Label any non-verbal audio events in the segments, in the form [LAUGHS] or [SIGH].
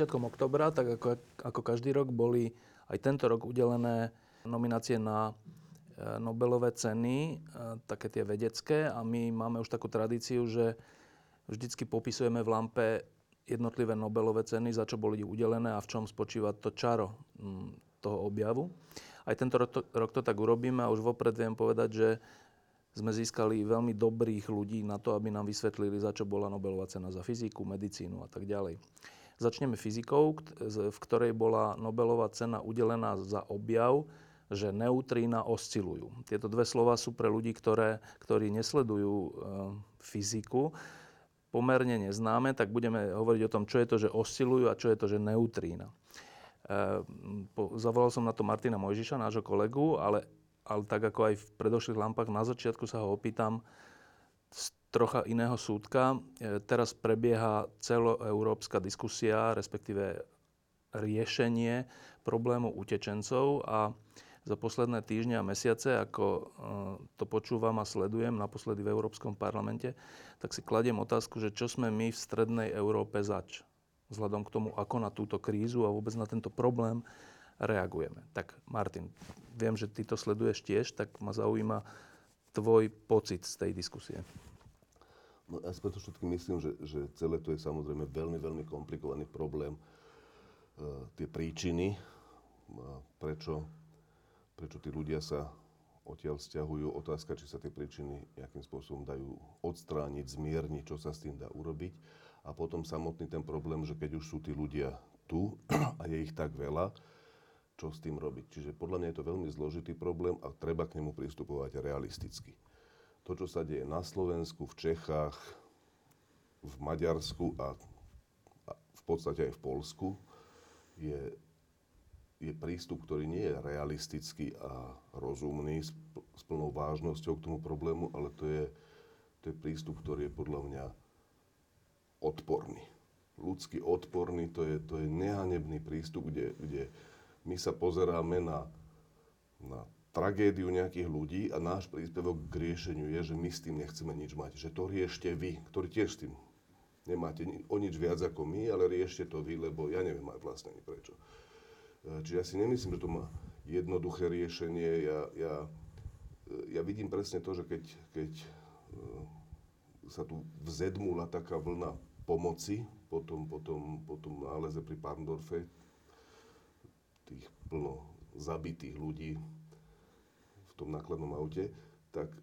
začiatkom oktobra, tak ako, ako každý rok, boli aj tento rok udelené nominácie na e, Nobelové ceny, e, také tie vedecké a my máme už takú tradíciu, že vždycky popisujeme v Lampe jednotlivé Nobelové ceny, za čo boli udelené a v čom spočíva to čaro mm, toho objavu. Aj tento rok to, rok to tak urobíme a už vopred viem povedať, že sme získali veľmi dobrých ľudí na to, aby nám vysvetlili, za čo bola Nobelová cena za fyziku, medicínu a tak ďalej. Začneme fyzikou, v ktorej bola Nobelová cena udelená za objav, že neutrína oscilujú. Tieto dve slova sú pre ľudí, ktoré, ktorí nesledujú e, fyziku, pomerne neznáme, tak budeme hovoriť o tom, čo je to, že oscilujú a čo je to, že neutrína. E, zavolal som na to Martina Mojžiša, nášho kolegu, ale ale tak ako aj v predošlých lampách, na začiatku sa ho opýtam z trocha iného súdka. E, teraz prebieha celoeurópska diskusia, respektíve riešenie problému utečencov a za posledné týždne a mesiace, ako e, to počúvam a sledujem naposledy v Európskom parlamente, tak si kladiem otázku, že čo sme my v strednej Európe zač vzhľadom k tomu, ako na túto krízu a vôbec na tento problém reagujeme. Tak Martin, viem, že ty to sleduješ tiež, tak ma zaujíma tvoj pocit z tej diskusie. No ja si preto všetky myslím, že, že celé to je samozrejme veľmi, veľmi komplikovaný problém. E, tie príčiny, e, prečo, prečo tí ľudia sa odtiaľ stiahujú. Otázka, či sa tie príčiny nejakým spôsobom dajú odstrániť, zmierniť, čo sa s tým dá urobiť. A potom samotný ten problém, že keď už sú tí ľudia tu [CLEARS THROAT] a je ich tak veľa, čo s tým robiť. Čiže podľa mňa je to veľmi zložitý problém a treba k nemu pristupovať realisticky. To, čo sa deje na Slovensku, v Čechách, v Maďarsku a, v podstate aj v Polsku, je, je prístup, ktorý nie je realistický a rozumný, s plnou vážnosťou k tomu problému, ale to je, to je prístup, ktorý je podľa mňa odporný. Ľudský odporný, to je, to je nehanebný prístup, kde, kde my sa pozeráme na, na tragédiu nejakých ľudí a náš príspevok k riešeniu je, že my s tým nechceme nič mať. Že to riešte vy, ktorí tiež s tým nemáte o nič viac ako my, ale riešte to vy, lebo ja neviem aj vlastne ani prečo. E, čiže ja si nemyslím, že to má jednoduché riešenie. Ja, ja, e, ja vidím presne to, že keď, keď e, sa tu vzedmula taká vlna pomoci po tom, po náleze pri Parndorfe, tých plno zabitých ľudí v tom nákladnom aute, tak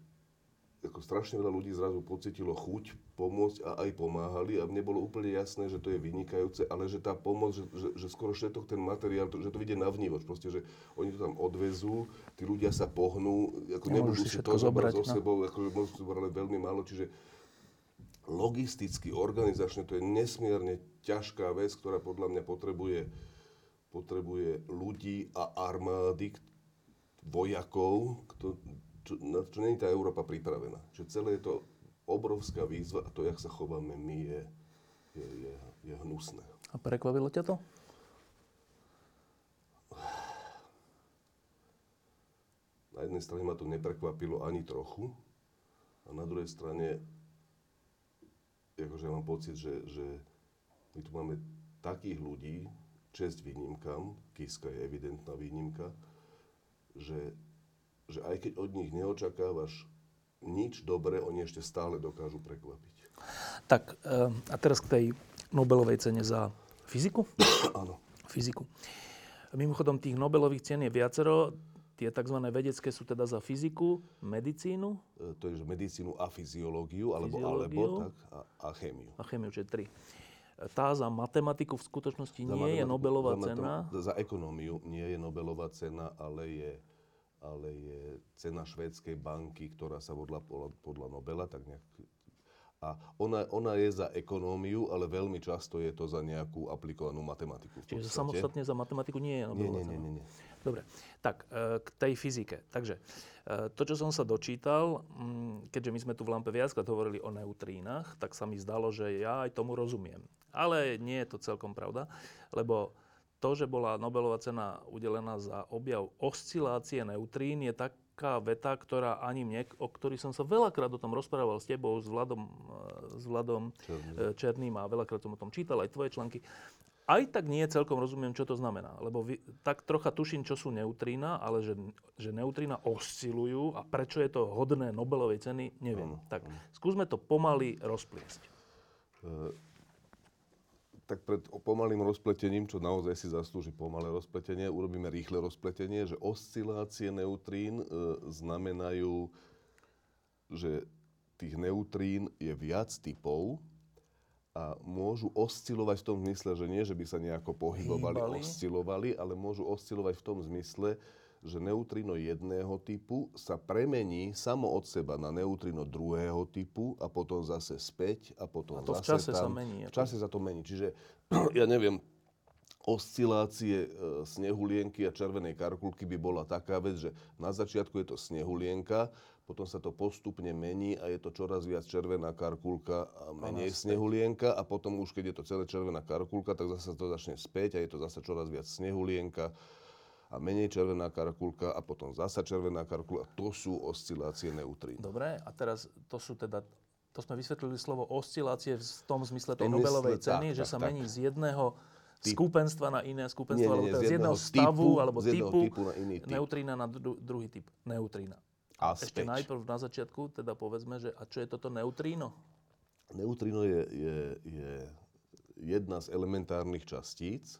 ako strašne veľa ľudí zrazu pocitilo chuť pomôcť a aj pomáhali a mne bolo úplne jasné, že to je vynikajúce, ale že tá pomoc, že, že, že skoro všetok ten materiál, že to vyjde na vnívoč, proste, že oni to tam odvezú, tí ľudia sa pohnú, ako nebudú si to zobrať so no. sebou, ako môžu si zobrať veľmi málo, čiže logisticky, organizačne to je nesmierne ťažká vec, ktorá podľa mňa potrebuje potrebuje ľudí a armády, vojakov, kto, čo, na čo není tá Európa pripravená. Čiže celé je to obrovská výzva a to, jak sa chováme my, je, je, je, je hnusné. A prekvapilo ťa to? Na jednej strane ma to neprekvapilo ani trochu a na druhej strane akože ja mám pocit, že, že my tu máme takých ľudí, čest výnimkám, Kiska je evidentná výnimka, že, že aj keď od nich neočakávaš nič dobré, oni ešte stále dokážu prekvapiť. Tak eh, a teraz k tej Nobelovej cene za fyziku? [COUGHS] Áno. Fyziku. Mimochodom, tých Nobelových cien je viacero. Tie tzv. vedecké sú teda za fyziku, medicínu. E, to je medicínu a fyziológiu, alebo, alebo tak, a, a chémiu. A chémiu, čiže tri tá za matematiku v skutočnosti nie za je Nobelová za cena? Za ekonómiu nie je Nobelová cena, ale je, ale je cena švédskej banky, ktorá sa vodla podľa, podľa Nobela, tak nejak a ona, ona je za ekonómiu, ale veľmi často je to za nejakú aplikovanú matematiku. Čiže samostatne za matematiku nie je Nobelová nie, nie, nie, nie, nie. Dobre, tak e, k tej fyzike. Takže e, to, čo som sa dočítal, mm, keďže my sme tu v Lampe viackrát hovorili o neutrínach, tak sa mi zdalo, že ja aj tomu rozumiem. Ale nie je to celkom pravda, lebo to, že bola Nobelová cena udelená za objav oscilácie neutrín, je tak, taká veta, ktorá ani mne, o ktorý som sa veľakrát o tom rozprával s tebou, s Vladom, s Vladom Černým. Černým a veľakrát som o tom čítal, aj tvoje články. aj tak nie celkom rozumiem, čo to znamená. Lebo vy, tak trocha tuším, čo sú neutrína, ale že, že neutrína oscilujú a prečo je to hodné Nobelovej ceny, neviem. Áno, tak skúsme to pomaly rozpliesť. E, tak pred pomalým rozpletením, čo naozaj si zaslúži pomalé rozpletenie, urobíme rýchle rozpletenie, že oscilácie neutrín e, znamenajú, že tých neutrín je viac typov a môžu oscilovať v tom zmysle, že nie, že by sa nejako pohybovali, Hýbali. oscilovali, ale môžu oscilovať v tom zmysle, že neutrino jedného typu sa premení samo od seba na neutrino druhého typu a potom zase späť a potom A to v zase čase sa tam. mení, V čase sa to mení. Čiže, [CLEARS THROAT] ja neviem, oscilácie e, snehulienky a červenej karkulky by bola taká vec, že na začiatku je to snehulienka, potom sa to postupne mení a je to čoraz viac červená karkulka a menej snehulienka a potom už keď je to celé červená karkulka, tak zase to začne späť a je to zase čoraz viac snehulienka a menej červená karkulka a potom zasa červená karkulka. To sú oscilácie neutrín. Dobre, a teraz to sú teda, to sme vysvetlili slovo oscilácie v tom zmysle tej tom Nobelovej mysle, ceny, tak, že tak, sa tak. mení z jedného Typ. skupenstva na iné skupenstvo, Nie, nie, alebo nie, teda z z jedného stavu, typu- alebo z jedného typu, typu na iný typ. neutrína na dru- druhý typ, neutrína. A Ešte späť. najprv na začiatku teda povedzme, že a čo je toto neutríno? Neutrino je, je, je jedna z elementárnych častíc.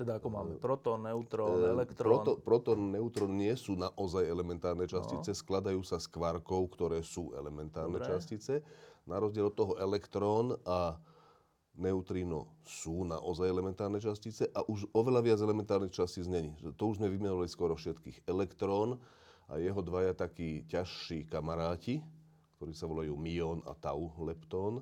Teda ako máme proton, neutrón, E, elektrón. Proto, proton, neutrón nie sú naozaj elementárne častice, skladajú sa z kvarkov, ktoré sú elementárne Dobre. častice. Na rozdiel od toho elektrón a neutrino sú naozaj elementárne častice a už oveľa viac elementárnych častíc není. To už sme vymenovali skoro všetkých. Elektrón a jeho dvaja takí ťažší kamaráti, ktorí sa volajú mion a tau leptón,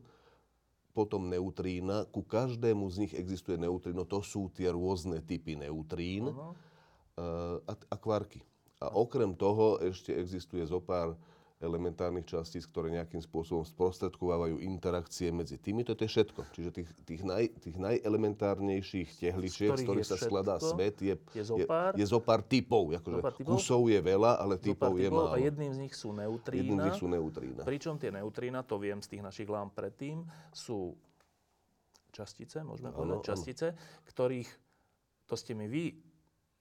potom neutrína. Ku každému z nich existuje neutrino. To sú tie rôzne typy neutrín eh, a, a kvarky. A okrem toho ešte existuje zo pár elementárnych častíc, ktoré nejakým spôsobom sprostredkovávajú interakcie medzi týmito. To je všetko. Čiže tých, tých, naj, tých najelementárnejších tehličiek, ktorých z ktorých sa skladá všetko, svet, je, je zopár. je, je zopár typov. Akože Zopár typov. kusov je veľa, ale Zo pár typov je typov málo. a jedným z nich sú neutrína. Jedným z nich sú neutrína. Pričom tie neutrína, to viem z tých našich lám predtým, sú častice, môžeme povedať, áno. častice, ktorých, to ste mi vy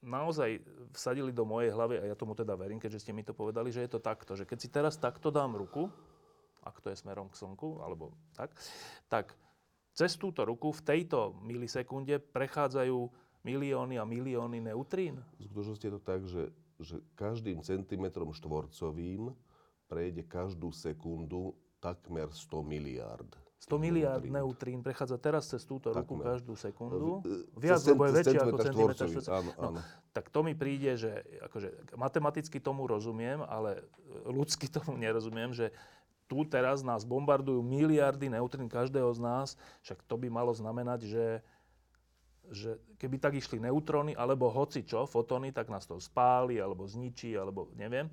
naozaj vsadili do mojej hlavy, a ja tomu teda verím, keďže ste mi to povedali, že je to takto, že keď si teraz takto dám ruku, ak to je smerom k Slnku, alebo tak, tak cez túto ruku v tejto milisekunde prechádzajú milióny a milióny neutrín. V skutočnosti je to tak, že, že každým centimetrom štvorcovým prejde každú sekundu takmer 100 miliárd. 100 miliárd neutrín. neutrín prechádza teraz cez túto ruku Takmer. každú sekundu. Viac, cez lebo je väčšia ako centimetr štvorcový, štvorcový. áno, No, áno. tak to mi príde, že akože, matematicky tomu rozumiem, ale ľudsky [LAUGHS] tomu nerozumiem, že tu teraz nás bombardujú miliardy neutrín každého z nás, však to by malo znamenať, že že keby tak išli neutróny, alebo hoci čo, fotóny, tak nás to spáli, alebo zničí, alebo neviem.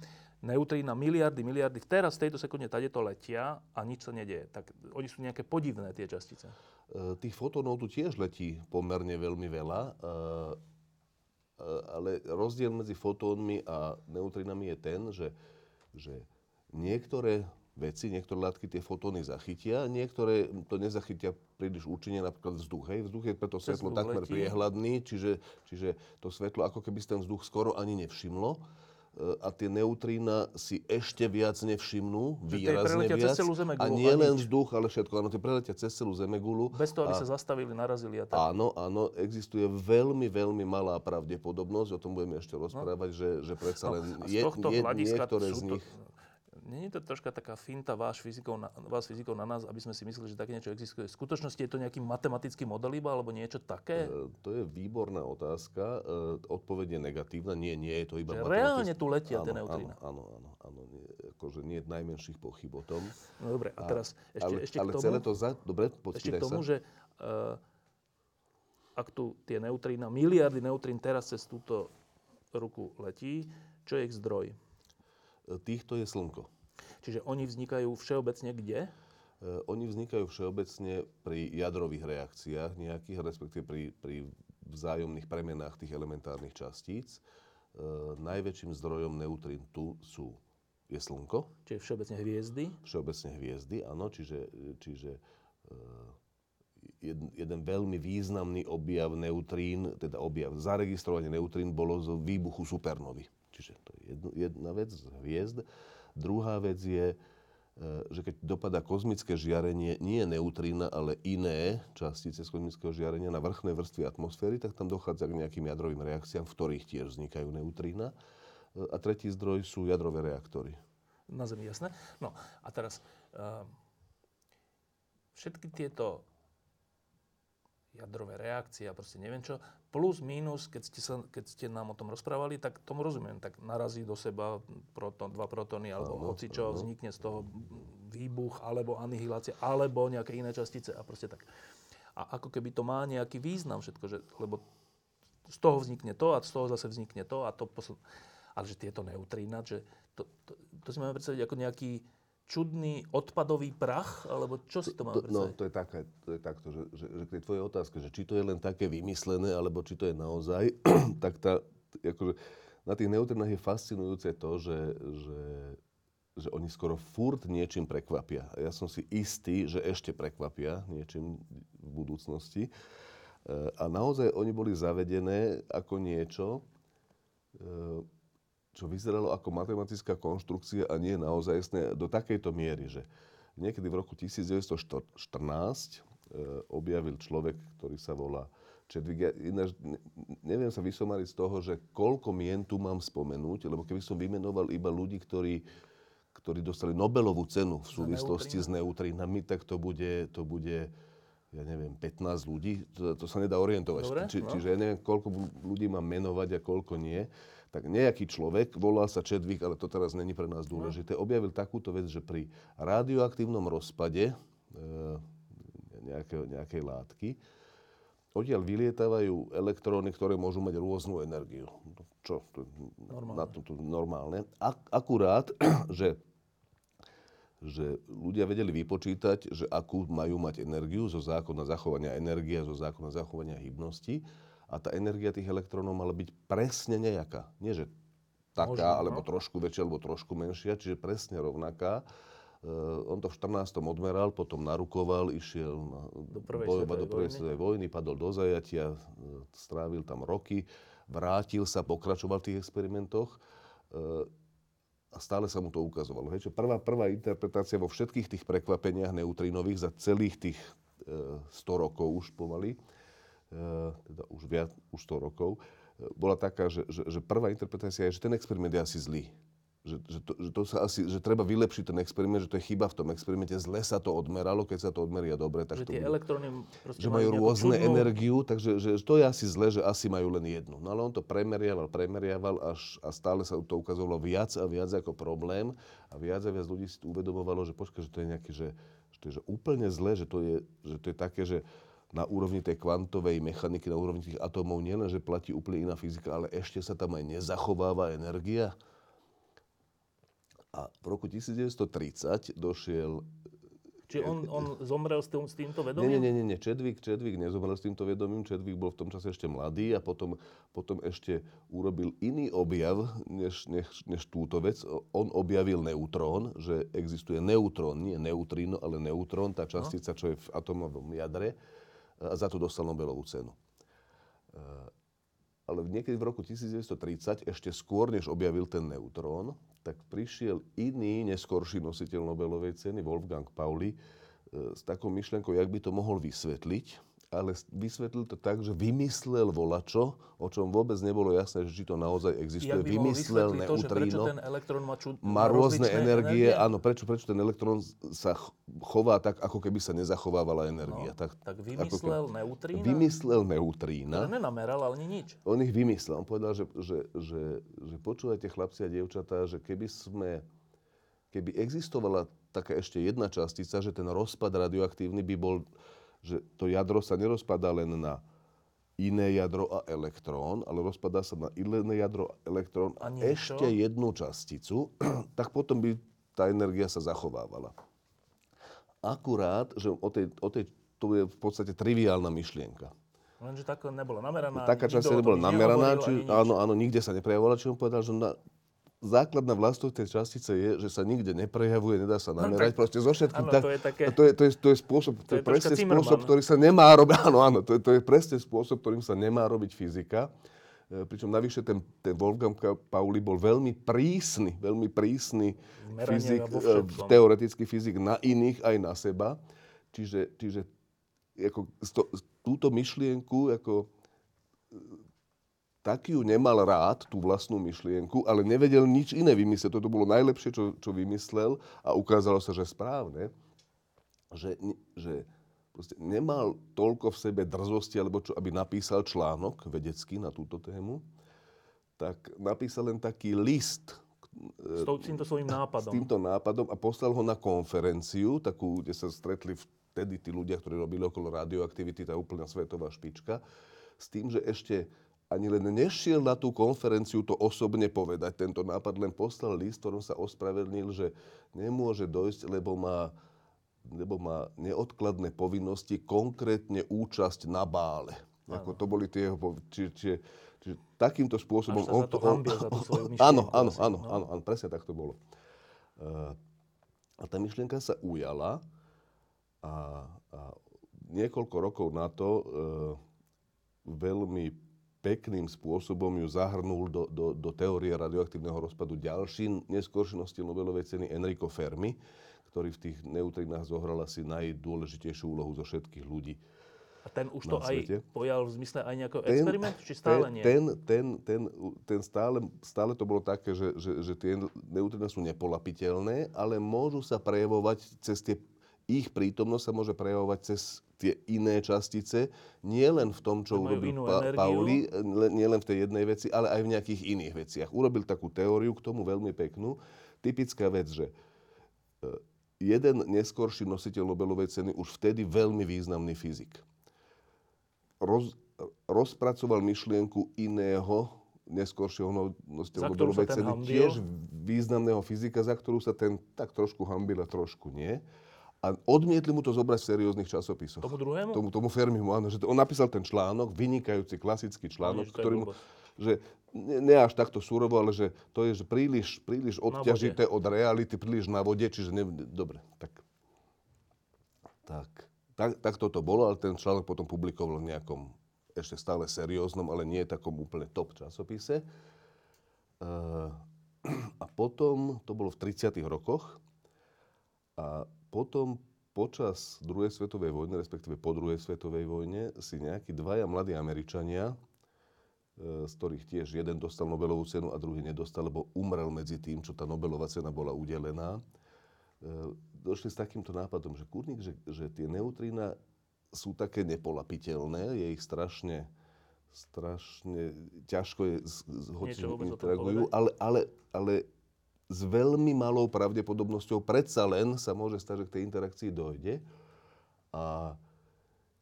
Neutrína miliardy, miliardy, teraz v tejto sekunde tady to letia a nič sa nedieje. Tak oni sú nejaké podivné, tie častice. E, Tých fotónov tu tiež letí pomerne veľmi veľa, e, e, ale rozdiel medzi fotónmi a neutrinami je ten, že, že niektoré veci, niektoré látky tie fotóny zachytia, niektoré to nezachytia príliš účinne, napríklad vzduch. Hej. Vzduch je preto svetlo takmer letí. priehľadný, čiže, čiže to svetlo ako keby ten vzduch skoro ani nevšimlo. A tie neutrína si ešte viac nevšimnú, výrazne preletia cez viac. celú Zemegulu a a nie len nič. vzduch, ale všetko. Áno, tie preletia cez celú Zemegulu. Bez toho, aby a- sa zastavili, narazili a tak. Áno, áno, existuje veľmi, veľmi malá pravdepodobnosť, o tom budeme ešte rozprávať, že, že predsa len No. A z je, tohto je, niektoré sú z to- nich... Není to troška taká finta váš fyzikov na, vás fyzikov na nás, aby sme si mysleli, že také niečo existuje? V skutočnosti je to nejaký matematický model iba, alebo niečo také? E, To je výborná otázka. E, Odpoveď je negatívna. Nie, nie je to iba Že matematické. reálne tu letia tie Áno, neutrína. Áno, áno, áno. Nie, akože nie je najmenších pochyb o tom. No dobre, a teraz ešte, ale ešte ale k tomu, celé to za... Dobre, ešte k tomu sa. že uh, ak tu tie neutrína, miliardy neutrín teraz cez túto ruku letí, čo je ich zdroj? Týchto je Slnko. Čiže oni vznikajú všeobecne kde? E, Oni vznikajú všeobecne pri jadrových reakciách nejakých, respektíve pri, pri vzájomných premenách tých elementárnych častíc. E, najväčším zdrojom neutrín tu sú, je Slnko, Čiže všeobecne hviezdy. všeobecne hviezdy, áno, čiže, čiže e, jeden, jeden veľmi významný objav neutrín, teda objav zaregistrovanie neutrín bolo z výbuchu supernovy. Čiže to je jedna, vec z hviezd. Druhá vec je, e, že keď dopadá kozmické žiarenie, nie neutrína, ale iné častice z kozmického žiarenia na vrchnej vrstvy atmosféry, tak tam dochádza k nejakým jadrovým reakciám, v ktorých tiež vznikajú neutrína. E, a tretí zdroj sú jadrové reaktory. Na Zemi, jasné. No a teraz uh, všetky tieto jadrové reakcie a proste neviem čo, plus, minus, keď ste, sa, keď ste nám o tom rozprávali, tak tomu rozumiem. Tak narazí do seba proton, dva protóny, alebo ano, hoci čo, vznikne z toho výbuch, alebo anihilácia, alebo nejaké iné častice a proste tak. A ako keby to má nejaký význam všetko, že, lebo z toho vznikne to a z toho zase vznikne to a to posl- ale že tieto neutrína, že to, to, to si máme predstaviť ako nejaký čudný odpadový prach? Alebo čo si to máme No, to je, také, to je takto, že, že, že k tej tvojej otázke, že či to je len také vymyslené, alebo či to je naozaj, [CLEARS THROAT] tak tá, akože, na tých neutrinách je fascinujúce to, že, že, že oni skoro furt niečím prekvapia. Ja som si istý, že ešte prekvapia niečím v budúcnosti. E, a naozaj oni boli zavedené ako niečo, e, čo vyzeralo ako matematická konštrukcia a nie naozaj do takejto miery, že niekedy v roku 1914 e, objavil človek, ktorý sa volá Čedvik. Ja ináč neviem sa vysomariť z toho, že koľko mien tu mám spomenúť, lebo keby som vymenoval iba ľudí, ktorí, ktorí dostali Nobelovú cenu v súvislosti s neutrínami, tak to bude, to bude ja neviem, 15 ľudí. To, to sa nedá orientovať. Dobre, Či, no. Čiže ja neviem, koľko ľudí mám menovať a koľko nie tak nejaký človek, volá sa Čedvík, ale to teraz není pre nás dôležité, objavil takúto vec, že pri radioaktívnom rozpade e, nejakej, nejakej látky, odtiaľ vylietávajú elektróny, ktoré môžu mať rôznu energiu. Čo? To, normálne. Na to, to normálne. Ak, akurát, [CLEARS THROAT] že že ľudia vedeli vypočítať, že akú majú mať energiu zo zákona zachovania energie, zo zákona zachovania hybnosti a tá energia tých elektrónov mala byť presne nejaká. Nie, že taká, Možno, alebo no. trošku väčšia, alebo trošku menšia, čiže presne rovnaká. Uh, on to v 14. odmeral, potom narukoval, išiel na, do prvej bojovať do prvej svetovej vojny, padol do zajatia, uh, strávil tam roky, vrátil sa, pokračoval v tých experimentoch uh, a stále sa mu to ukazovalo. Hej, prvá, prvá interpretácia vo všetkých tých prekvapeniach neutrinových za celých tých 100 rokov už pomaly, Eh, teda už viac, už 100 rokov, eh, bola taká, že, že, že prvá interpretácia je, že ten experiment je asi zlý. Že, že, to, že, to sa asi, že treba vylepšiť ten experiment, že to je chyba v tom experimente, zle sa to odmeralo, keď sa to odmeria dobre. Tak že to tie elektróny že majú rôzne čudnú... energiu, takže že, že to je asi zle, že asi majú len jednu. No ale on to premeriaval, premeriaval až, a stále sa to ukazovalo viac a viac ako problém a viac a viac ľudí si to uvedomovalo, že počkaj, že to je nejaké, že, že to je že úplne zle, že to je, že to je také, že na úrovni tej kvantovej mechaniky, na úrovni tých atómov nielen, že platí úplne iná fyzika, ale ešte sa tam aj nezachováva energia. A v roku 1930 došiel Čiže on, on zomrel s, tým, s týmto vedomím? Nie, nie, nie, nie. Čedvík, Čedvík nezomrel s týmto vedomím. Čedvík bol v tom čase ešte mladý a potom, potom ešte urobil iný objav než, než, než túto vec. On objavil neutrón, že existuje neutrón, nie neutríno, ale neutrón, tá častica, čo je v atomovom jadre a za to dostal Nobelovú cenu. E, ale niekedy v roku 1930, ešte skôr, než objavil ten neutrón, tak prišiel iný neskorší nositeľ Nobelovej ceny, Wolfgang Pauli, e, s takou myšlienkou, jak by to mohol vysvetliť ale vysvetlil to tak, že vymyslel volačo, o čom vôbec nebolo jasné, že či to naozaj existuje. by vymyslel to, neutrino. Prečo ten elektrón má, čud... má rôzne energie. energie. Áno, prečo, prečo ten elektrón sa chová tak, ako keby sa nezachovávala energia. No, tak, tak vymyslel ako, neutrína? Vymyslel neutrína. To nenameral, ale nie nič. On ich vymyslel. On povedal, že, že, že, že počúvajte chlapci a dievčatá, že keby sme keby existovala taká ešte jedna častica, že ten rozpad radioaktívny by bol že to jadro sa nerozpadá len na iné jadro a elektrón, ale rozpadá sa na iné jadro a elektrón a, a ešte jednu časticu, [CLEARS THROAT] tak potom by tá energia sa zachovávala. Akurát, že o tej, o tej, to je v podstate triviálna myšlienka. Lenže tak nebola nameraná. Taká časť nebola nameraná, či, áno, áno, nikde sa neprejavovala, či on povedal, že na, základná vlastnosť tej častice je, že sa nikde neprejavuje, nedá sa namerať. tak- proste zo všetkým. áno, tak, to je také- to, je, to, je, to je spôsob, to, To je presne spôsob, ktorý sa nemá robiť. [LAUGHS] Áno, áno, to je, to je presne spôsob, ktorým sa nemá robiť fyzika. E, Pričom navyše ten, ten Wolfgang Pauli bol veľmi prísny, veľmi prísny Merania fyzik, vo e, teoretický fyzik na iných aj na seba. Čiže, čiže ako, sto, túto myšlienku ako tak ju nemal rád, tú vlastnú myšlienku, ale nevedel nič iné vymyslieť. Toto bolo najlepšie, čo, čo vymyslel a ukázalo sa, že správne. Že, že proste nemal toľko v sebe drzosti, alebo čo, aby napísal článok vedecký na túto tému, tak napísal len taký list S týmto svojím s nápadom. týmto nápadom a poslal ho na konferenciu, takú, kde sa stretli vtedy tí ľudia, ktorí robili okolo radioaktivity, tá úplná svetová špička, s tým, že ešte ani len nešiel na tú konferenciu to osobne povedať. Tento nápad len poslal list, ktorom sa ospravedlnil, že nemôže dojsť, lebo má, lebo má neodkladné povinnosti, konkrétne účasť na bále. Ako to boli tie jeho... Či, či, takýmto spôsobom... Až sa za to hambil, za tú svoju [LAUGHS] myšlienku áno, áno, asi, áno, no. áno, áno, presne tak to bolo. Uh, a tá myšlienka sa ujala a, a niekoľko rokov na to uh, veľmi pekným spôsobom ju zahrnul do, do, do teórie radioaktívneho rozpadu ďalší neskôrší nositeľ Nobelovej ceny Enrico Fermi, ktorý v tých neutrinách zohral asi najdôležitejšiu úlohu zo všetkých ľudí. A ten už to aj pojal v zmysle aj nejakého experiment, či stále nie? Ten, ten, ten, ten stále, stále to bolo také, že, že, že tie neutriná sú nepolapiteľné, ale môžu sa prejavovať cez tie ich prítomnosť sa môže prejavovať cez tie iné častice, nie len v tom, čo urobil pa- energiu. Pauli, nie len v tej jednej veci, ale aj v nejakých iných veciach. Urobil takú teóriu k tomu veľmi peknú. Typická vec, že e, jeden neskorší nositeľ Nobelovej ceny, už vtedy veľmi významný fyzik, roz, rozpracoval myšlienku iného neskoršieho no- nositeľa Nobelovej ceny, tiež významného fyzika, za ktorú sa ten tak trošku hambil a trošku nie. A odmietli mu to zobrať v serióznych časopisoch. Tomu druhému? Tomu, tomu Fermimu, áno. Že to, on napísal ten článok, vynikajúci, klasický článok, je ktorý mu, že ne, ne až takto súrovo, ale že to je že príliš, príliš odťažité od reality, príliš na vode, čiže ne, dobre, tak. Tak, tak, tak toto bolo, ale ten článok potom publikoval v nejakom ešte stále serióznom, ale nie takom úplne top časopise. Uh, [CLEARS THROAT] a potom, to bolo v 30. rokoch, a potom počas druhej svetovej vojny, respektíve po druhej svetovej vojne, si nejakí dvaja mladí Američania, e, z ktorých tiež jeden dostal Nobelovú cenu a druhý nedostal, lebo umrel medzi tým, čo tá Nobelová cena bola udelená, e, došli s takýmto nápadom, že kurník, že, že tie neutrína sú také nepolapiteľné, je ich strašne, strašne ťažko je, hoci interagujú, ale, ale, ale s veľmi malou pravdepodobnosťou predsa len sa môže stať, že k tej interakcii dojde. A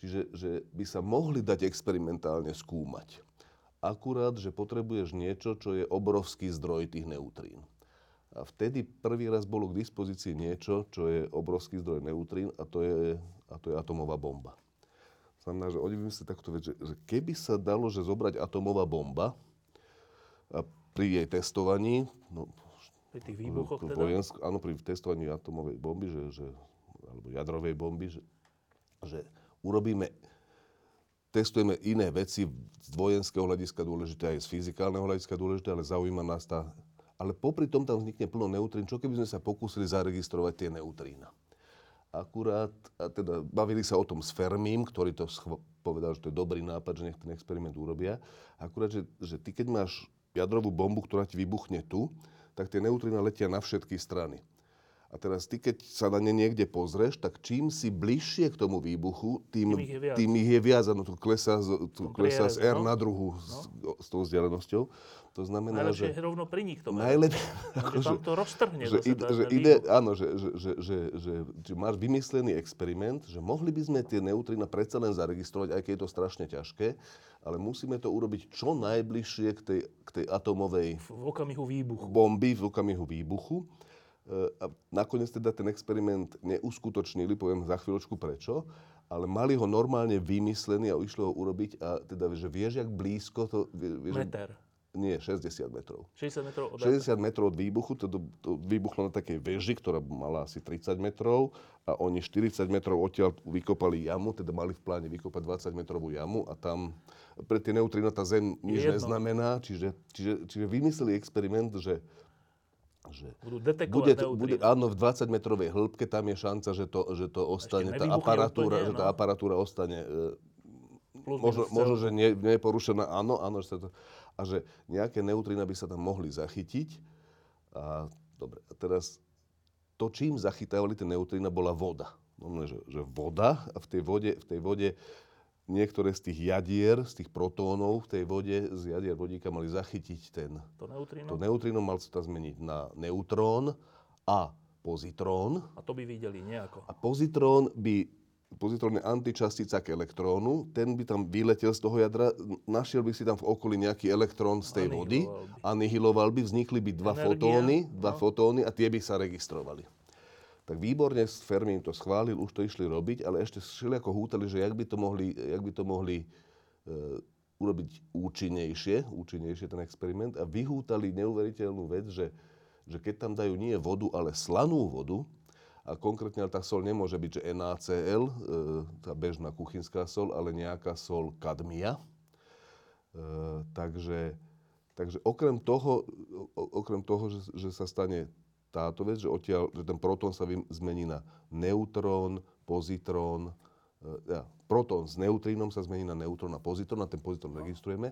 čiže že by sa mohli dať experimentálne skúmať. Akurát, že potrebuješ niečo, čo je obrovský zdroj tých neutrín. A vtedy prvý raz bolo k dispozícii niečo, čo je obrovský zdroj neutrín a to je, a to je atomová bomba. Znamená, že oni vymysleli takúto vec, že, že keby sa dalo, že zobrať atomová bomba a pri jej testovaní, no, Pri tých výbuchoch teda? vojensk- áno, pri testovaní atomovej bomby, že, že, alebo jadrovej bomby, že, že urobíme, testujeme iné veci z vojenského hľadiska dôležité, aj z fyzikálneho hľadiska dôležité, ale zaujíma nás tá... Ale popri tom tam vznikne plno neutrín. Čo keby sme sa pokúsili zaregistrovať tie neutrína? Akurát, a teda bavili sa o tom s Fermím, ktorý to schv- povedal, že to je dobrý nápad, že nech ten experiment urobia. Akurát, že, že ty keď máš jadrovú bombu, ktorá ti vybuchne tu, tak tie neutrína letia na všetky strany. A teraz ty, keď sa na ne niekde pozrieš, tak čím si bližšie k tomu výbuchu, tým, Tým ich je viac. tým ich je viac. Ano, to klesá, tom klesá z R no. na druhu s, s tou vzdialenosťou. To znamená, Najlepšie že... je rovno pri nich to. Najlepšie, Lenže [LAUGHS] tam to roztrhne že, ide, že ide, áno, že, že, že, že, že, že máš vymyslený experiment, že mohli by sme tie neutrína predsa len zaregistrovať, aj keď je to strašne ťažké, ale musíme to urobiť čo najbližšie k tej, k tej atomovej V okamihu výbuchu. bomby v okamihu výbuchu. E, A nakoniec teda ten experiment neuskutočnili, poviem za chvíľočku prečo, ale mali ho normálne vymyslený a išlo ho urobiť a teda, že vieš, jak blízko to... vie- Vieš, Meter. Nie, 60 metrov. 60 metrov od 60 metrov od výbuchu, to, to vybuchlo na takej veži, ktorá mala asi 30 metrov a oni 40 metrov odtiaľ vykopali jamu, teda mali v pláne vykopať 20 metrovú jamu a tam pre tie neutrino tá zem nič Jedno. neznamená, čiže, čiže, čiže vymysleli experiment, že že Budú detekovať bude, bude, áno, v 20 metrovej hĺbke tam je šanca, že to, že to ostane, tá aparatúra, úplne, že tá no. aparatúra ostane e, Plus možno, možno, že nie, nie je porušená, áno, áno, že sa to, a že nejaké neutrina by sa tam mohli zachytiť. A dobre, a teraz to, čím zachytávali tie neutrina, bola voda. Normálne, že, že voda a v tej vode, v tej vode niektoré z tých jadier, z tých protónov v tej vode, z jadier vodíka mali zachytiť ten, To neutrino. to neutrino, mal sa to zmeniť na neutrón a pozitrón. A to by videli nejako. A pozitrón by pozitrón je antičastica k elektrónu, ten by tam vyletel z toho jadra, našiel by si tam v okolí nejaký elektrón z tej vody, by. anihiloval by, vznikli by dva Energia, fotóny, dva no. fotóny a tie by sa registrovali. Tak výborne, Fermi im to schválil, už to išli robiť, ale ešte všelijako hútali, že jak by to mohli, jak by to mohli e, urobiť účinnejšie, účinnejšie ten experiment a vyhútali neuveriteľnú vec, že, že keď tam dajú nie vodu, ale slanú vodu, a konkrétne ale tá sol nemôže byť, že NaCl, e, tá bežná kuchynská sol, ale nejaká sol kadmia. E, takže, takže okrem toho, okrem toho že, že sa stane táto vec, že, odtiaľ, že ten protón sa zmení na neutrón, pozitrón, e, ja, protón s neutrínom sa zmení na neutrón a pozitrón a ten pozitrón registrujeme.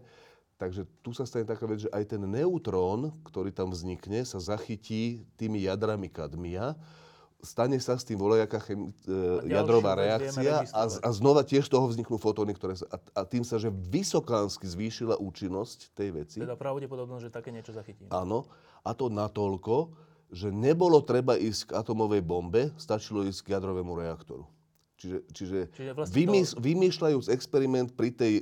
Takže tu sa stane taká vec, že aj ten neutrón, ktorý tam vznikne, sa zachytí tými jadrami kadmia, stane sa s tým volejaká chemi- e, jadrová reakcia a, registrovať. a znova tiež z toho vzniknú fotóny, ktoré sa, a, a tým sa, že vysokánsky zvýšila účinnosť tej veci. Teda pravdepodobnosť, že také niečo zachytím. Áno, a to natoľko, že nebolo treba ísť k atomovej bombe, stačilo ísť k jadrovému reaktoru. Čiže, čiže, Čiže vlastne vymys- vymýšľajúc experiment pri tej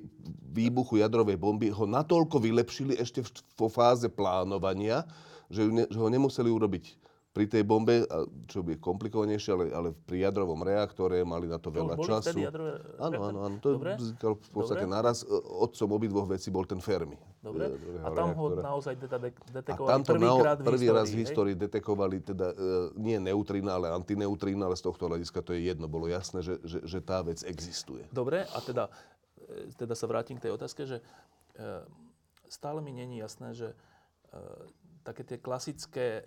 výbuchu jadrovej bomby, ho natoľko vylepšili ešte vo fáze plánovania, že, ju ne, že ho nemuseli urobiť pri tej bombe, čo by komplikovanejšie, ale, ale pri jadrovom reaktore mali na to To veľa boli času. jadrové Áno, áno, áno. To Dobre. vznikal v podstate Dobre. naraz. E, Otcom obidvoch vecí bol ten Fermi. Dobre. jadrového A tam ho reaktora. naozaj teda de- A detekovali tamto prvýkrát nao- prvý raz v histórii detekovali teda e, nie neutrína, ale antineutrína, ale z tohto hľadiska to je jedno. Bolo jasné, že, že, že tá vec existuje. Dobre, a teda, e, teda sa vrátim k tej otázke, že e, stále mi není jasné, že e, také tie klasické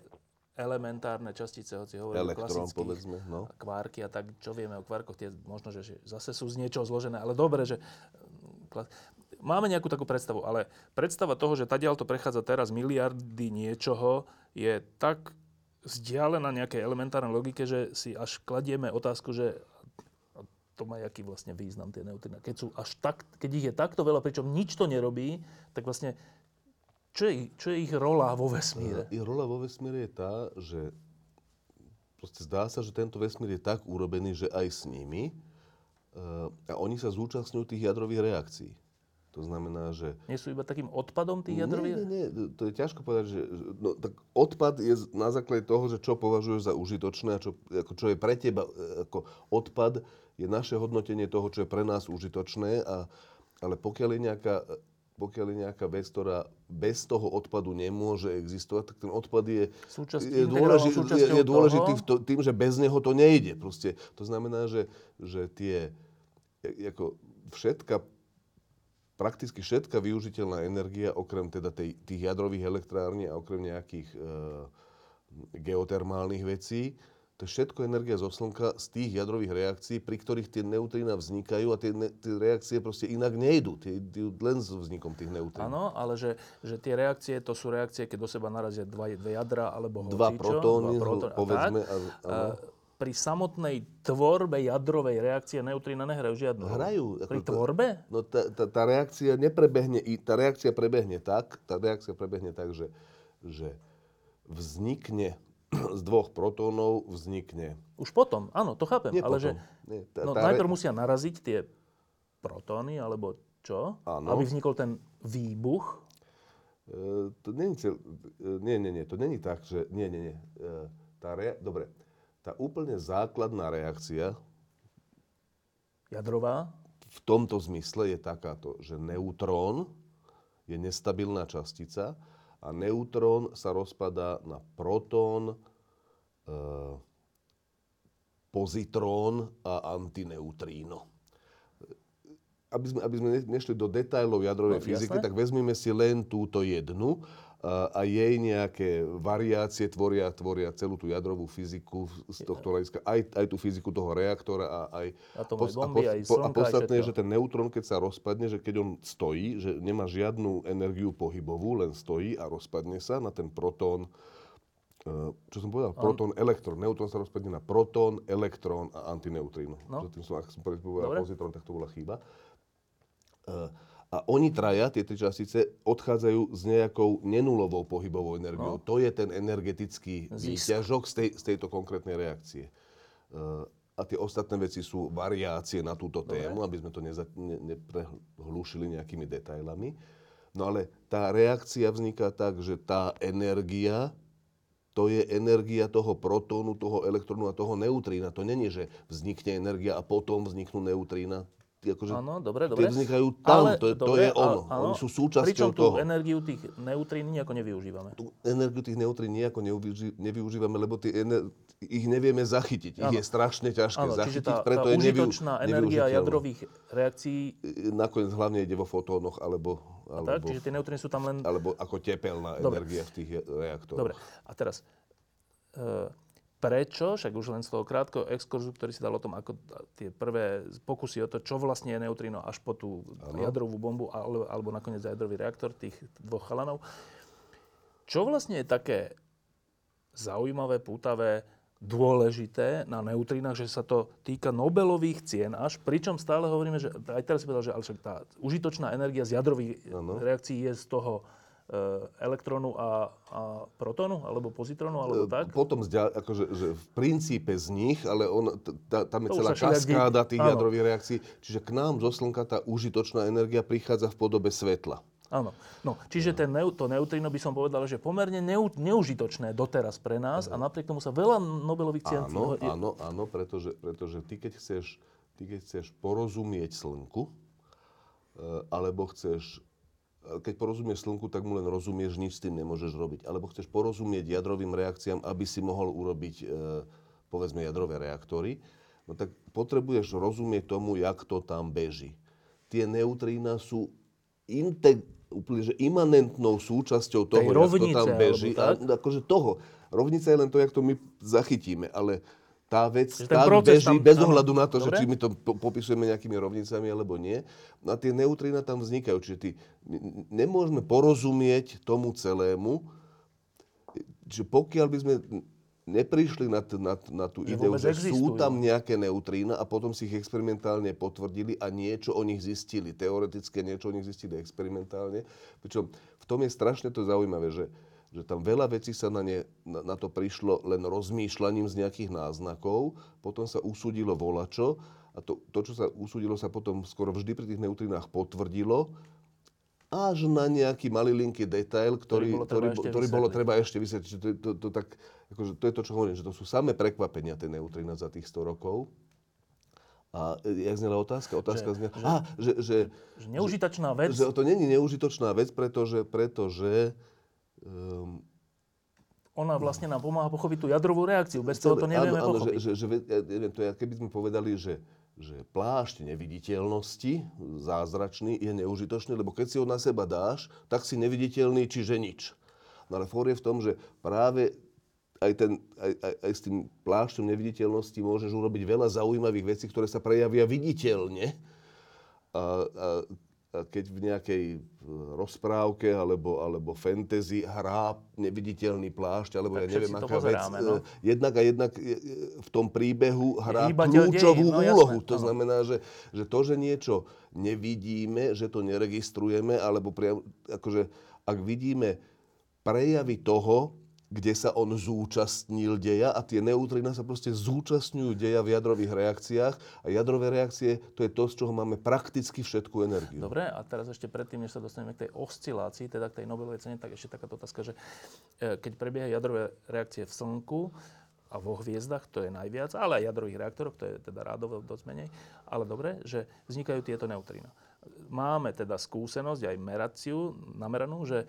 elementárne častice, hoci hovoríme Elektrón, klasických povedzme, no. kvárky a tak, čo vieme o kvárkoch, tie možno, že zase sú z niečoho zložené, ale dobre, že mm, máme nejakú takú predstavu, ale predstava toho, že tadiaľ to prechádza teraz miliardy niečoho, je tak vzdialená nejakej elementárnej logike, že si až kladieme otázku, že to má jaký vlastne význam tie neutrina. Keď, sú až tak, keď ich je takto veľa, pričom nič to nerobí, tak vlastne čo je, čo je ich rola vo vesmíre? Ich rola vo vesmíre je tá, že proste zdá sa, že tento vesmír je tak urobený, že aj s nimi e, a oni sa zúčastňujú tých jadrových reakcií. To znamená, že Nie sú iba takým odpadom tých jadrových? Nie, nie, nie, to je ťažko povedať, že, no, tak odpad je na základe toho, že čo považuješ za užitočné a čo, ako, čo je pre teba, e, ako odpad je naše hodnotenie toho, čo je pre nás užitočné, a, ale pokiaľ je nejaká pokiaľ je nejaká vec, ktorá bez toho odpadu nemôže existovať, tak ten odpad je, Súčasť- je, dôležitý, je, je dôležitý to, tým, že bez neho to nejde. Proste, to znamená, že, že tie, ako všetka prakticky všetká využiteľná energia, okrem teda tej, tých jadrových elektrární a okrem nejakých e, geotermálnych vecí, to je všetko energia zo Slnka z tých jadrových reakcií, pri ktorých tie neutrína vznikajú a tie, ne, tie reakcie proste inak nejdú. Tie idú len s vznikom tých neutrín. Áno, ale že, že tie reakcie, to sú reakcie, keď do seba narazia dva, dve jadra alebo Dva hocičo, protóny, protóny a povedzme, tak. a- áno. A pri samotnej tvorbe jadrovej reakcie neutrína nehrajú žiadnu. Hrajú. Pri Ako to- tvorbe? No tá, tá, tá reakcia neprebehne, tá reakcia prebehne tak, tá reakcia prebehne tak, že, že vznikne z dvoch protónov vznikne Už potom, áno, to chápem. Nie ale potom. že Nie, tá- no, tá re- najprv musia naraziť tie protóny, alebo čo? Áno. Aby vznikol ten výbuch. E, to není cel, e, nie, nie, nie, to není tak, že, nie, nie, nie. E, tá rea, dobre, tá úplne základná reakcia Jadrová. v tomto zmysle je takáto, že neutrón je nestabilná častica a neutrón sa rozpadá na protón, e, pozitrón a antineutríno. Aby sme, aby sme nešli do detajlov jadrovej no, fyziky, jasné. tak vezmeme si len túto jednu a jej nejaké variácie tvoria, tvoria celú tú jadrovú fyziku z tohto hľadiska, aj, aj tú fyziku toho reaktora a aj... Bomby, a, aj slnka, a podstatné je, že ten neutrón, keď sa rozpadne, že keď on stojí, že nemá žiadnu energiu pohybovú, len stojí a rozpadne sa na ten protón, e, čo som povedal, protón, elektrón. Neutrón sa rozpadne na protón, elektrón a antineutríno. No. Tým som, ak som povedal pozitrón, tak to bola chyba. Uh, a oni traja, tie tri častice, odchádzajú s nejakou nenulovou pohybovou energiou. No. To je ten energetický výťažok z, tej, z tejto konkrétnej reakcie. Uh, a tie ostatné veci sú variácie na túto tému, Dobre. aby sme to neza, ne, neprehlušili nejakými detailami. No ale tá reakcia vzniká tak, že tá energia, to je energia toho protónu, toho elektrónu a toho neutrína. To není, že vznikne energia a potom vzniknú neutrína akože áno, dobre, dobre. Vznikajú tam, Ale, to, je, dobre, to je ono. Áno, Oni sú súčasťou Pričom toho. tú energiu tých neutrín nejako nevyužívame. Tú energiu tých neutrín nejako nevyužívame, lebo tie ener- ich nevieme zachytiť. Áno. Ich je strašne ťažké áno, zachytiť, tá, preto tá je užitočná energia jadrových reakcií... Nakoniec hlavne ide vo fotónoch, alebo... alebo tak, čiže tie neutríny sú tam len... Alebo ako tepelná dobre. energia v tých reaktoroch. Dobre, a teraz... Uh, prečo, však už len z toho krátkeho exkurzu, ktorý si dal o tom, ako tie prvé pokusy o to, čo vlastne je neutrino až po tú ano. jadrovú bombu alebo, alebo nakoniec jadrový reaktor tých dvoch chalanov. Čo vlastne je také zaujímavé, pútavé, dôležité na neutrinách, že sa to týka Nobelových cien až, pričom stále hovoríme, že aj teraz si povedal, že ale však tá užitočná energia z jadrových ano. reakcií je z toho elektrónu a, a protónu, alebo pozitrónu, alebo e, tak? Potom zďa, akože, že v princípe z nich, ale on, tá, tam je to celá kaskáda tých áno. jadrových reakcií, čiže k nám zo Slnka tá užitočná energia prichádza v podobe svetla. Áno. No, čiže ten, to neutrino by som povedal, že pomerne neu, neužitočné doteraz pre nás a napriek tomu sa veľa Nobelových cien... Áno, áno, áno, pretože, pretože ty, keď chceš, ty keď chceš porozumieť Slnku, e, alebo chceš keď porozumieš slnku, tak mu len rozumieš, nič s tým nemôžeš robiť. Alebo chceš porozumieť jadrovým reakciám, aby si mohol urobiť, e, povedzme, jadrové reaktory, no tak potrebuješ rozumieť tomu, jak to tam beží. Tie neutrína sú integ- úplne, že imanentnou súčasťou toho, jak to tam beží. A, akože toho. Rovnica je len to, jak to my zachytíme, ale tá vec tak beží tam, bez ohľadu na to, Dobre? že či my to popisujeme nejakými rovnicami alebo nie. No a tie neutrína tam vznikajú. Čiže ty, nemôžeme porozumieť tomu celému, že pokiaľ by sme neprišli na, t- na, na tú že ideu, že existujú. sú tam nejaké neutrína a potom si ich experimentálne potvrdili a niečo o nich zistili. Teoretické niečo o nich zistili experimentálne. Pričom v tom je strašne to zaujímavé, že, že tam veľa vecí sa na, ne, na, na to prišlo len rozmýšľaním z nejakých náznakov, potom sa usúdilo volačo a to, to, čo sa usúdilo, sa potom skoro vždy pri tých neutrinách potvrdilo, až na nejaký malilinký detail, ktorý, ktorý, bolo, ktorý, bolo treba ešte vysvetliť. To, to, to, tak, akože, to je to, čo hovorím, že to sú samé prekvapenia, tie neutrina za tých 100 rokov. A jak znela otázka? Otázka že, znela, že, a, že, že, že neužitočná vec. Že to není neužitočná vec, pretože, pretože Um, ona vlastne nám pomáha pochopiť tú jadrovú reakciu. Bez toho to nevieme áno, áno, pochopiť. Že, že, že, ja neviem, to je, keby sme povedali, že, že plášť neviditeľnosti, zázračný, je neužitočný, lebo keď si ho na seba dáš, tak si neviditeľný, čiže nič. No ale fór je v tom, že práve aj, ten, aj, aj, aj s tým plášťom neviditeľnosti môžeš urobiť veľa zaujímavých vecí, ktoré sa prejavia viditeľne. A, a keď v nejakej e, rozprávke alebo, alebo fantasy hrá neviditeľný plášť, alebo tak ja neviem, aká vec. E, no? Jednak a jednak e, v tom príbehu hrá kľúčovú no, úlohu. Jasné, to no. znamená, že, že to, že niečo nevidíme, že to neregistrujeme, alebo priam, akože, ak vidíme prejavy toho, kde sa on zúčastnil deja a tie neutrina sa proste zúčastňujú deja v jadrových reakciách a jadrové reakcie to je to, z čoho máme prakticky všetku energiu. Dobre, a teraz ešte predtým, než sa dostaneme k tej oscilácii, teda k tej Nobelovej cene, tak ešte takáto otázka, že e, keď prebiehajú jadrové reakcie v Slnku, a vo hviezdach, to je najviac, ale aj jadrových reaktoroch, to je teda rádovo dosť menej. Ale dobre, že vznikajú tieto neutrína. máme teda skúsenosť, aj meraciu, nameranú, že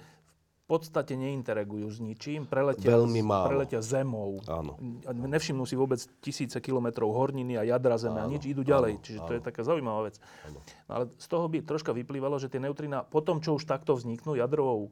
v podstate neinteragujú s ničím, preletia, Veľmi málo. preletia zemou. Áno. A Nevšimnú si vôbec tisíce kilometrov horniny a jadra Zeme a Áno, nič, idú ďalej. áno, Čiže to áno. je taká zaujímavá vec. No ale z toho by troška vyplývalo, že tie neutrina po tom, čo už takto vzniknú jadrovou e,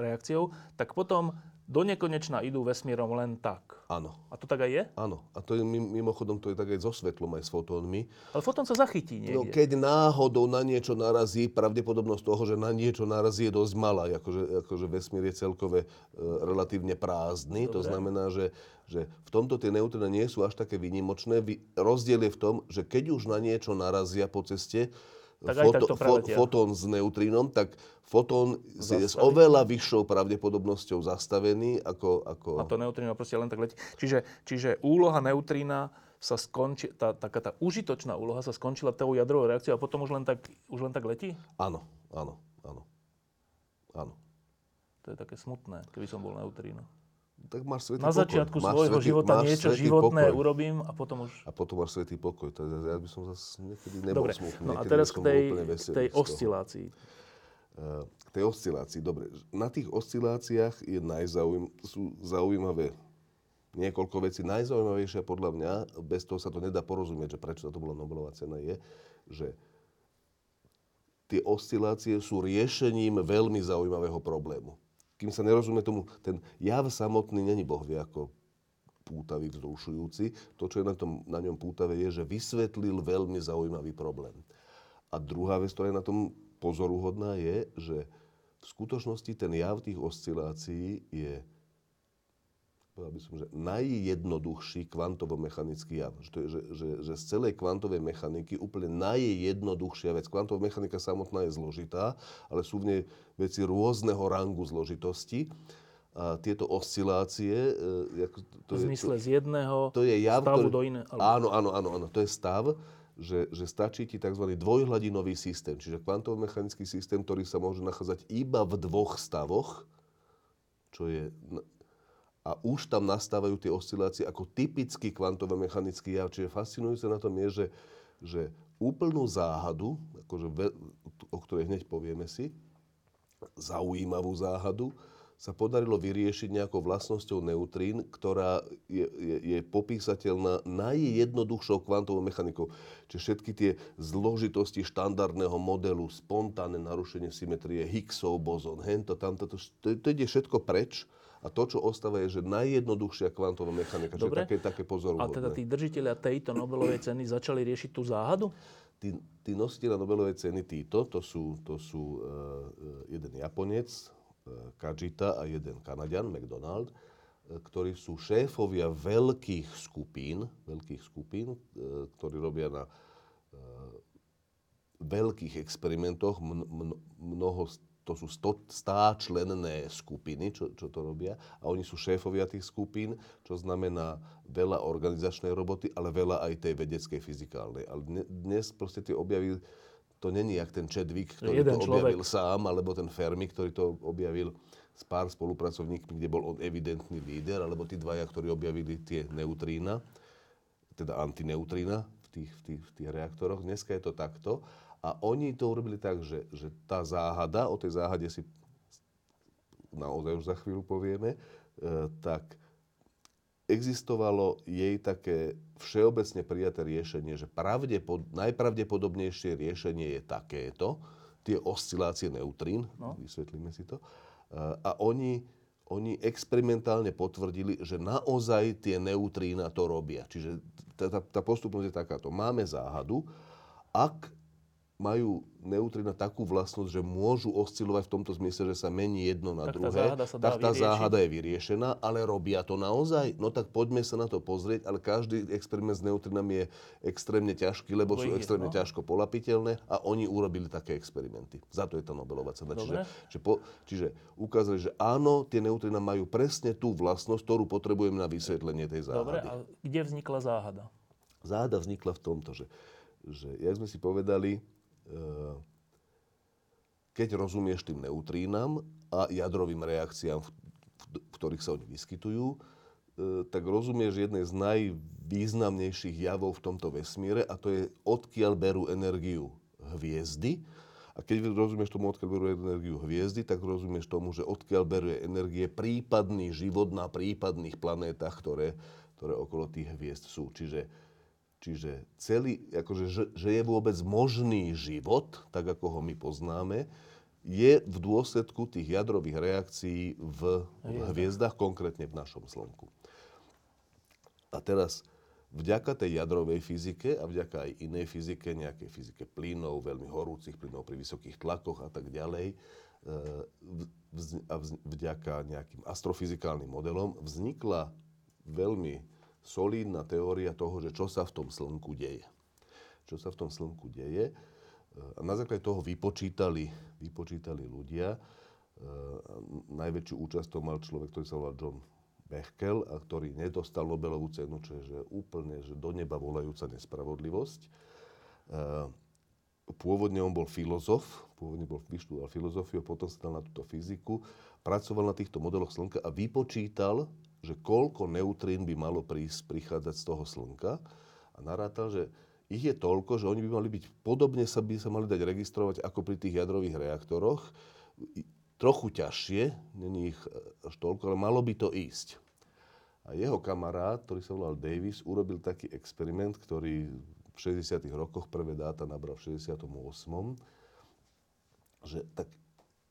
reakciou, tak potom do nekonečna idú vesmírom len tak. Áno. A to tak aj je? Áno. A to je mim- mimochodom, to je tak aj so svetlom, aj s fotónmi. Ale fotón sa zachytí No, niekde. keď náhodou na niečo narazí, pravdepodobnosť toho, že na niečo narazí, je dosť malá. Akože, akože vesmír je celkové e, relatívne prázdny. To Dobre. znamená, že, že v tomto tie neutrina nie sú až také výnimočné. Rozdiel je v tom, že keď už na niečo narazia po ceste, Tak aj tak to preletia. fotón s neutrínom, tak fotón je s oveľa vyššou pravdepodobnosťou zastavený ako... ako... A to neutrino proste len tak letí. Čiže, čiže úloha neutrína sa skončí, tá, taká tá užitočná úloha sa skončila tou jadrovou reakciou a potom už len tak, už len tak letí? Áno, áno, áno. Áno. To je také smutné, keby som bol neutríno. Tak máš svetý Na pokoj. začiatku Máš svojho svätý- života niečo životné pokoj. urobím a potom už... A potom máš svetý pokoj. Je- ja by som zase niekedy nebol Dobre, smutný. no a teraz k tej, k tej oscilácii. Eh, K tej oscilácii, dobre. Na tých osciláciách je najzaujím, sú zaujímavé niekoľko vecí. Najzaujímavejšia podľa mňa, bez toho sa to nedá porozumieť, že prečo to bola Nobelová cena, je, že tie oscilácie sú riešením veľmi zaujímavého problému. Kým sa nerozumie tomu, ten jav samotný není boh vie ako pútavý, vzrušujúci. To, čo je na, tom, na ňom pútavé, je, že vysvetlil veľmi zaujímavý problém. A druhá vec, ktorá je na tom pozoruhodná, je, že v skutočnosti ten jav tých oscilácií je povedal by som, že najjednoduchší kvantovo-mechanický jav. Že, to je, že, že, že z celej kvantovej mechaniky úplne najjednoduchšia vec. Kvantová mechanika samotná je zložitá, ale sú v nej veci rôzneho rangu zložitosti. A tieto oscilácie... e, to V je- zmysle z jedného to je jav, stavu ktorý... do iného. Áno, áno, áno, áno. To je stav, že, že stačí ti tzv. dvojhladinový systém, čiže kvantovo-mechanický systém, ktorý sa môže nachádzať iba v dvoch stavoch, čo je... A už tam nastávajú tie oscilácie ako typický kvantovo-mechanický jav. Čiže fascinujúce na tom je, že, že úplnú záhadu, akože ve, o ktorej hneď povieme si, zaujímavú záhadu, sa podarilo vyriešiť nejakou vlastnosťou neutrín, ktorá je, je, je popísateľná najjednoduchšou kvantovou mechanikou. Čiže všetky tie zložitosti štandardného modelu, spontánne narušenie symetrie, Higgsov bozon, hento, tamto, to, to, to ide všetko preč. A to, čo ostáva, je, že najjednoduchšia kvantová mechanika, Dobre. také, také A pozoruhodné. teda tí držiteľia tejto Nobelovej ceny začali riešiť tú záhadu? Tí, tí nositeľa Nobelovej ceny títo, to sú, to sú uh, jeden Japonec, uh, Kajita a jeden Kanadian, McDonald, uh, ktorí sú šéfovia veľkých skupín, veľkých skupín, uh, ktorí robia na veľkých experimentoch, mn, mn, mnoho, to sú sto, stáčlenné skupiny, čo, čo to robia, a oni sú šéfovia tých skupín, čo znamená veľa organizačnej roboty, ale veľa aj tej vedeckej, fyzikálnej. Ale dne- dnes proste tie objavy, to není jak ten Chadwick, ktorý jeden to objavil človek. sám, alebo ten Fermi, ktorý to objavil s pár spolupracovníkmi, kde bol on evidentný líder, alebo tí dvaja, ktorí objavili tie neutrína, teda antineutrína v tých, v tých, v tých reaktoroch. Dneska je to takto. A oni to urobili tak, že, že tá záhada, o tej záhade si naozaj už za chvíľu povieme, e, tak existovalo jej také všeobecne prijaté riešenie, že pravdepod- najpravdepodobnejšie riešenie je takéto, tie oscilácie neutrín, no. vysvetlíme si to, E, a oni, oni experimentálne potvrdili, že naozaj tie neutrína to robia. Čiže tá, tá, tá postupnosť je takáto. Máme záhadu, ak majú neutrina takú vlastnosť, že môžu oscilovať v tomto zmysle, že sa mení jedno na Tak tá druhé, záhada sa tak tá vyriešiť. záhada je vyriešená, ale robia to naozaj? No tak poďme sa na to pozrieť, ale každý experiment s neutrinami je extrémne ťažký, lebo Lebo sú extrémne no. ťažko polapiteľné a oni urobili také experimenty. Za to je tá Nobelová cena. Čiže, Dobre. čiže, po, čiže ukázali, že áno, tie neutrina majú presne tú vlastnosť, ktorú potrebujeme na vysvetlenie tej záhady. Dobre, a kde vznikla záhada? Záhada vznikla v tomto, že, že jak sme si povedali, keď rozumieš tým neutrínam a jadrovým reakciám, v, ktorých sa oni vyskytujú, e, tak rozumieš jednej z najvýznamnejších javov v tomto vesmíre a to je odkiaľ berú energiu hviezdy. A keď rozumieš tomu, odkiaľ berú energiu hviezdy, tak rozumieš tomu, že odkiaľ berú energie prípadný život na prípadných planétach, ktoré, ktoré okolo tých hviezd sú. Čiže, čiže celý, akože, že, že je vôbec možný život, tak ako ho my poznáme, je v dôsledku tých jadrových reakcií v, v hviezdach, konkrétne v našom Slnku. A teraz, vďaka tej jadrovej fyzike a vďaka aj inej fyzike, nejakej fyzike plynov, veľmi horúcich plynov pri vysokých tlakoch a tak ďalej, e, a vďaka nejakým astrofyzikálnym modelom vznikla veľmi solidná teória toho, že čo sa v tom slnku deje. Čo sa v tom slnku deje. A na základe toho vypočítali, vypočítali ľudia. E, najväčšiu účasť to mal človek, ktorý sa volal John Bechkel, a ktorý nedostal Nobelovú cenu, čo je že úplne že do neba volajúca nespravodlivosť. E, pôvodne on bol filozof, pôvodne bol, vyštudoval filozofiu, potom sa dal na túto fyziku, pracoval na týchto modeloch Slnka a vypočítal, že koľko neutrín by malo prísť, prichádzať z toho Slnka a narátal, že ich je toľko, že oni by mali byť, podobne sa by sa mali dať registrovať ako pri tých jadrových reaktoroch trochu ťažšie, není ich až toľko, ale malo by to ísť. A jeho kamarát, ktorý sa volal Davis, urobil taký experiment, ktorý v 60. rokoch prvé dáta nabral v 68. Že tak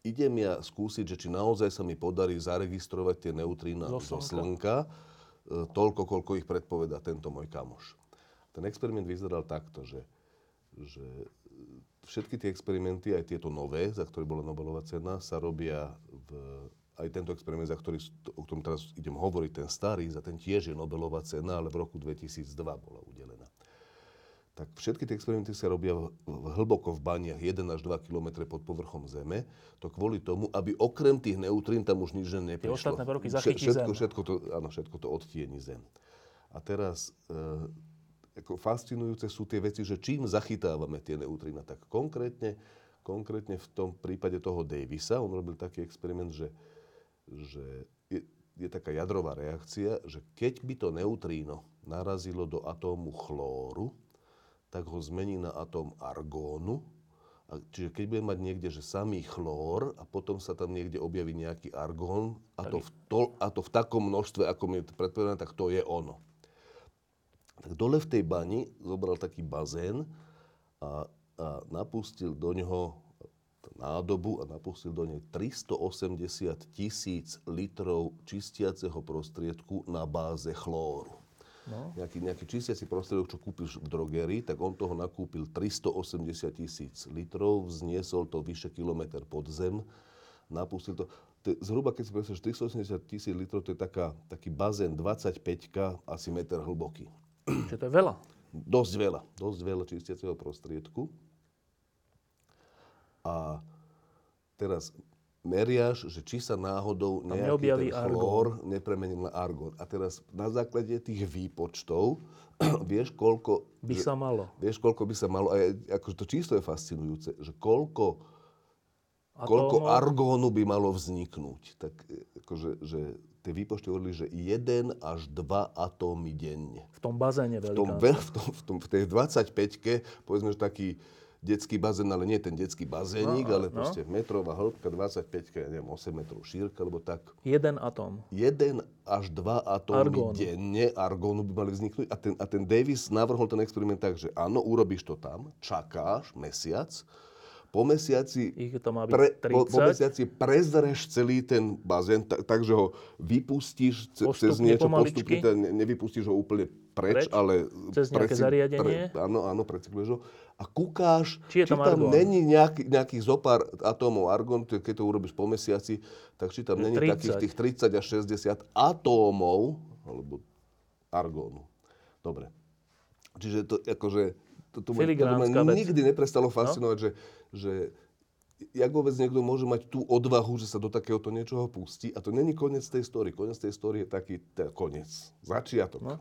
idem ja skúsiť, že či naozaj sa mi podarí zaregistrovať tie neutrína zo slnka, slnka e, toľko, koľko ich predpoveda tento môj kamoš. Ten experiment vyzeral takto, že, že všetky tie experimenty, aj tieto nové, za ktoré bola Nobelová cena, sa robia v, aj tento experiment, za ktorý, o ktorom teraz idem hovoriť, ten starý, za ten tiež je Nobelová cena, ale v roku 2002 bola udelená. Tak všetky tie experimenty sa robia v, v, hlboko v baniach, 1 až 2 km pod povrchom Zeme. To kvôli tomu, aby okrem tých neutrín tam už nič neprišlo. Tie ostatné prvky zachytí všetko, Zem. Všetko to, áno, všetko to odtieni Zem. A teraz e, ako fascinujúce sú tie veci, že čím zachytávame tie neutrína. Tak konkrétne, konkrétne v tom prípade toho Davisa, on robil taký experiment, že, že je, je taká jadrová reakcia, že keď by to neutríno narazilo do atómu chlóru, tak ho zmení na atóm argónu. A čiže keď bude mať niekde, že samý chlór a potom sa tam niekde objaví nejaký argón a to v, to, a to v takom množstve, ako mi je predpovedané, tak to je ono tak dole v tej bani zobral taký bazén a, a napustil do neho nádobu a napustil do nej 380 tisíc litrov čistiaceho prostriedku na báze chlóru. No. Nejaký, nejaký čistiaci prostriedok, čo kúpiš v drogerii, tak on toho nakúpil 380 tisíc litrov, vzniesol to vyše kilometr pod zem, napustil to. to je, zhruba, keď si predstavíš, 380 tisíc litrov, to je taká, taký bazén 25 asi meter hlboký. [CLEARS THROAT] Čiže to je veľa. Dosť veľa. Dosť veľa čistiaceho prostriedku. A teraz meriaš, že či sa náhodou nejaký ten chlór nepremenil na argón. A teraz na základe tých výpočtov [CLEARS THROAT] vieš, koľko... By že, sa malo. Vieš, koľko by sa malo. A je, akože to číslo je fascinujúce, že koľko, koľko argónu by malo vzniknúť. Tak akože, že tie výpočty hovorili, že 1 až 2 atómy denne. V tom bazéne v tom, v, tom, v, tom, v tej 25-ke, povedzme, že taký detský bazén, ale nie ten detský bazénik, no, ale no. proste metrová hĺbka, 25, ja neviem, 8 metrov šírka, alebo tak. Jeden atóm. Jeden až dva atómy argónu. denne argónu by mali vzniknúť. A ten, a ten Davis navrhol ten experiment tak, že áno, urobíš to tam, čakáš mesiac, po mesiaci, Ich to má byť pre, 30. Po, po mesiaci prezreš celý ten bazén, tak, takže ho vypustíš ce, cez niečo postupne, ne, nevypustíš ho úplne preč, preč? ale... Cez nejaké preci, zariadenie? Pre, áno, áno, precykluješ ho. A kúkáš, či, či tam argón? není nejaký, nejakých zopár atómov argón, keď to urobíš po mesiaci, tak či tam není 30. takých tých 30 až 60 atómov, alebo argónu. Dobre. Čiže to akože to, to, to, to ma nikdy neprestalo no. fascinovať, no? že, že jak vôbec niekto môže mať tú odvahu, že sa do takéhoto niečoho pustí. A to není koniec tej story. Koniec tej story je taký, teda koniec, začiatok. No?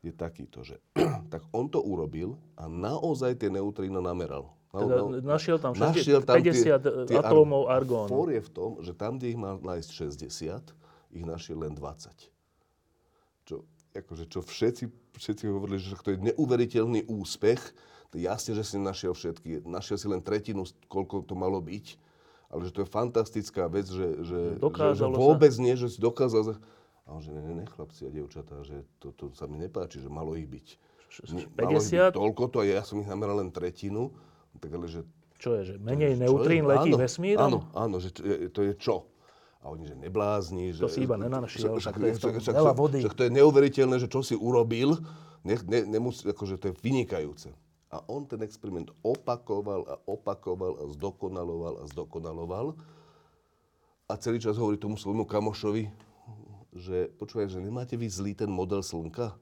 Je takýto, že [CLEARS THROAT] tak on to urobil a naozaj tie neutrína nameral. Teda našiel tam, našiel tam 50 tie, tie atómov argónu. For je v tom, že tam, kde ich mal nájsť 60, ich našiel len 20. Čo, akože, čo všetci, všetci hovorili, že to je neuveriteľný úspech, Jasne, že si našiel všetky. Našiel si len tretinu, koľko to malo byť. Ale že to je fantastická vec, že, že, že, že vôbec sa. nie, že si dokázal... A on že ne, ne, chlapci a dievčatá, že to, to sa mi nepáči, že malo ich byť. 50? Malo ich byť toľko to ja som ich nameral len tretinu. Tak ale, že čo je, že menej neutrín letí áno, vesmírom? Áno, áno, že to je, to je čo? A oni, že neblázni. To že, si iba nenašiel, však, to je však, veľa vody. Však to je neuveriteľné, že čo si urobil, ne, ne, nemusí, akože to je vynikajúce. A on ten experiment opakoval a opakoval a zdokonaloval a zdokonaloval. A celý čas hovorí tomu svojmu kamošovi, že počúvaj, že nemáte vy zlý ten model Slnka?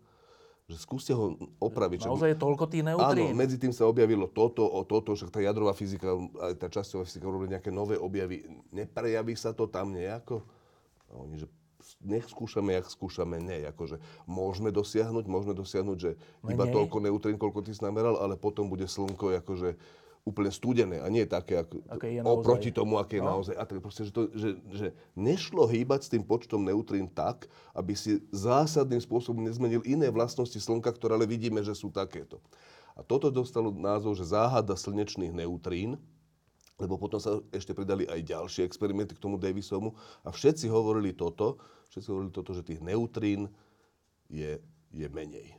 že skúste ho opraviť. Naozaj je toľko tých neutrín? Áno, medzi tým sa objavilo toto, o toto, že tá jadrová fyzika, aj tá časťová fyzika robili nejaké nové objavy. Neprejaví sa to tam nejako? A oni, že nech skúšame, jak skúšame, ne. Akože môžeme dosiahnuť, môžeme dosiahnuť, že iba toľko neutrín, koľko ty si nameral, ale potom bude slnko akože úplne studené a nie také, ako, je oproti tomu, aké je no. naozaj. A tak proste, že, to, že, že nešlo hýbať s tým počtom neutrín tak, aby si zásadným spôsobom nezmenil iné vlastnosti Slnka, ktoré ale vidíme, že sú takéto. A toto dostalo názov, že záhada slnečných neutrín, lebo potom sa ešte pridali aj ďalšie experimenty k tomu Davisomu a všetci hovorili toto, všetci hovorili toto, že tých neutrín je, je menej.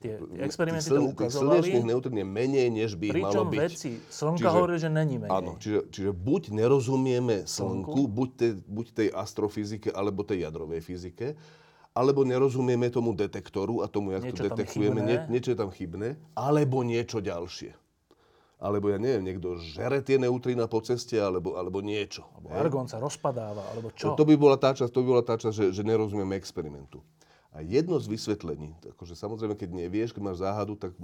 Tie, tie experimenty to ukazovali. slnečných neutrín je menej, než by ich malo byť. vedci Slnka čiže, hovorí, že není menej. Áno, čiže, čiže buď nerozumieme Slnku, buď, te, buď tej astrofyzike, alebo tej jadrovej fyzike, alebo nerozumieme tomu detektoru a tomu, jak niečo to detektujeme, nie, niečo je tam chybné, alebo niečo ďalšie. Alebo ja neviem, niekto žere tie neutrína po ceste, alebo, alebo niečo. Alebo argón sa rozpadáva, alebo čo? To, to by bola tá časť, to by bola tá časť že, že nerozumieme experimentu. A jedno z vysvetlení, akože samozrejme, keď nevieš, keď máš záhadu, tak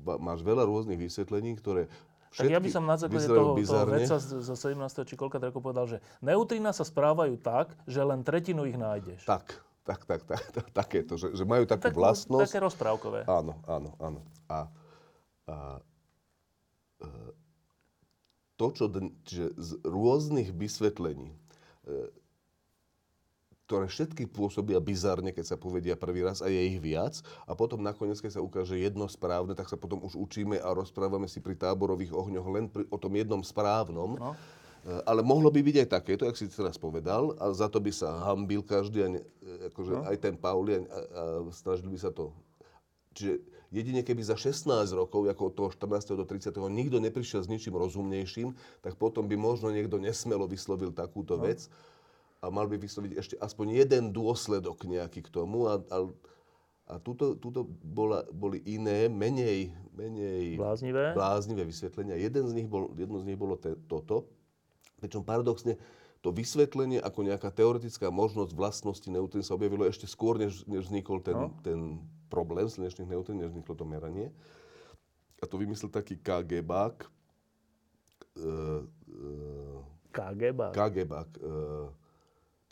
máš veľa rôznych vysvetlení, ktoré tak ja by som na základe toho, toho vedca zo 17. či koľka rokov povedal, že neutrína sa správajú tak, že len tretinu ich nájdeš. Tak, tak, tak, tak, tak takéto, že, že majú takú tak, vlastnosť. Také rozprávkové. Áno, áno, áno. A, a e, to, čo, čiže z rôznych vysvetlení, e, ktoré všetky pôsobia bizarne, keď sa povedia prvý raz a je ich viac. A potom nakoniec, keď sa ukáže jedno správne, tak sa potom už učíme a rozprávame si pri táborových ohňoch len pri, o tom jednom správnom. No. E, ale mohlo by byť aj takéto, jak si teraz povedal, a za to by sa hambil každý, a ne, e, akože no. aj ten Pauli, a, a snažili by sa to. Čiže jedine keby za 16 rokov, ako od toho 14. do 30. nikto neprišiel s ničím rozumnejším, tak potom by možno niekto nesmelo vyslovil takúto no. vec a mal by vysloviť ešte aspoň jeden dôsledok nejaký k tomu. A, a, a tuto, tuto bola, boli iné, menej, menej bláznivé. bláznivé vysvetlenia. Jeden z nich bol, jedno z nich bolo te, toto. Pričom paradoxne to vysvetlenie ako nejaká teoretická možnosť vlastnosti neutrín sa objavilo ešte skôr, než, než vznikol ten, no. ten problém slnečných neutrín, než vzniklo to meranie. A to vymyslel taký KGBák. Uh, uh, KGBák? KGBák. Uh,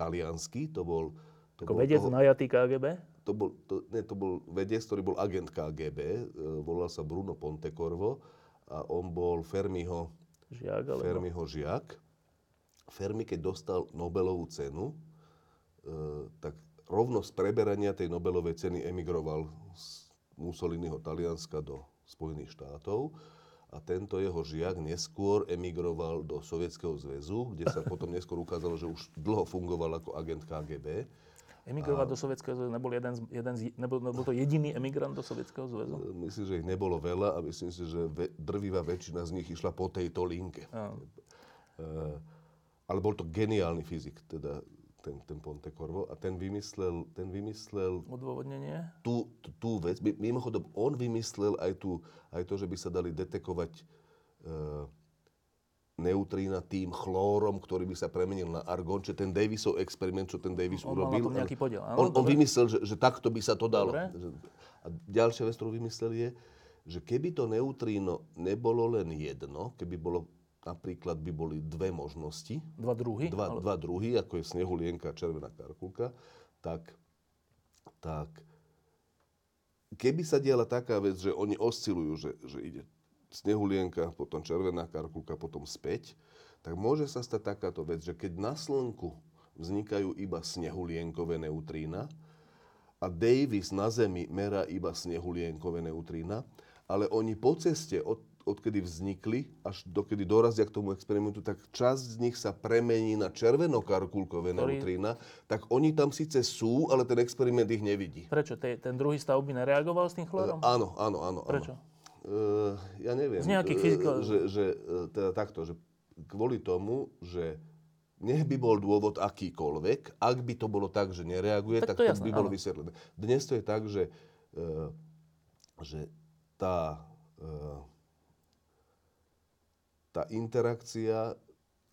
taliansky, to bol... To Ako bol vedec toho, najatý KGB? To bol, to, ne, to bol vedec, ktorý bol agent KGB, e, volal sa Bruno Pontecorvo a on bol Fermiho žiak. Alebo... Fermiho žiak. Fermi, keď dostal Nobelovú cenu, e, tak rovno z preberania tej Nobelovej ceny emigroval z Mussoliniho Talianska do Spojených štátov a tento jeho žiak neskôr emigroval do Sovietskeho zväzu, kde sa potom neskôr ukázalo, že už dlho fungoval ako agent KGB. Emigrovať a... do Sovietskeho zväzu nebol, jeden z, jeden z, nebol, nebol to jediný emigrant do Sovietskeho zväzu? E, myslím, že ich nebolo veľa a myslím si, že ve, drvivá väčšina z nich išla po tejto linke. A. E, ale bol to geniálny fyzik, teda ten, ten Pontecorvo a ten vymyslel, ten vymyslel odôvodnenie? Tú, tú, tú vec. Mimochodom, on vymyslel aj, tú, aj to, že by sa dali detekovať e, neutrína tým chlórom, ktorý by sa premenil na argón, čiže ten Davisov experiment, čo ten Davis on urobil. On nejaký podiel. Áno, on, on vymyslel, že, že takto by sa to dalo. Dobre. A ďalšia vec, ktorú vymyslel je, že keby to neutríno nebolo len jedno, keby bolo napríklad by boli dve možnosti. Dva druhy? Dva, ale... dva druhy, ako je snehulienka a červená karkulka. Tak, tak keby sa diala taká vec, že oni oscilujú, že, že ide snehulienka, potom červená karkulka, potom späť, tak môže sa stať takáto vec, že keď na Slnku vznikajú iba snehulienkové neutrína a Davis na Zemi merá iba snehulienkové neutrína ale oni po ceste, od, odkedy vznikli, až dokedy dorazia k tomu experimentu, tak časť z nich sa premení na červenokarkulkové neutrína, tak oni tam síce sú, ale ten experiment ich nevidí. Prečo? Te, ten druhý stav by nereagoval s tým chlorom? Áno, áno, áno. áno. Prečo? Uh, ja neviem. Z nejakých eh, fyzikál- Že, že teda takto, že kvôli tomu, že nech by bol dôvod akýkoľvek, ak by to bolo tak, že nereaguje, Tak tak, to jasné, by bolo áno. vysvetlené. Dnes to je tak, že, eh, že tá, eh, tá interakcia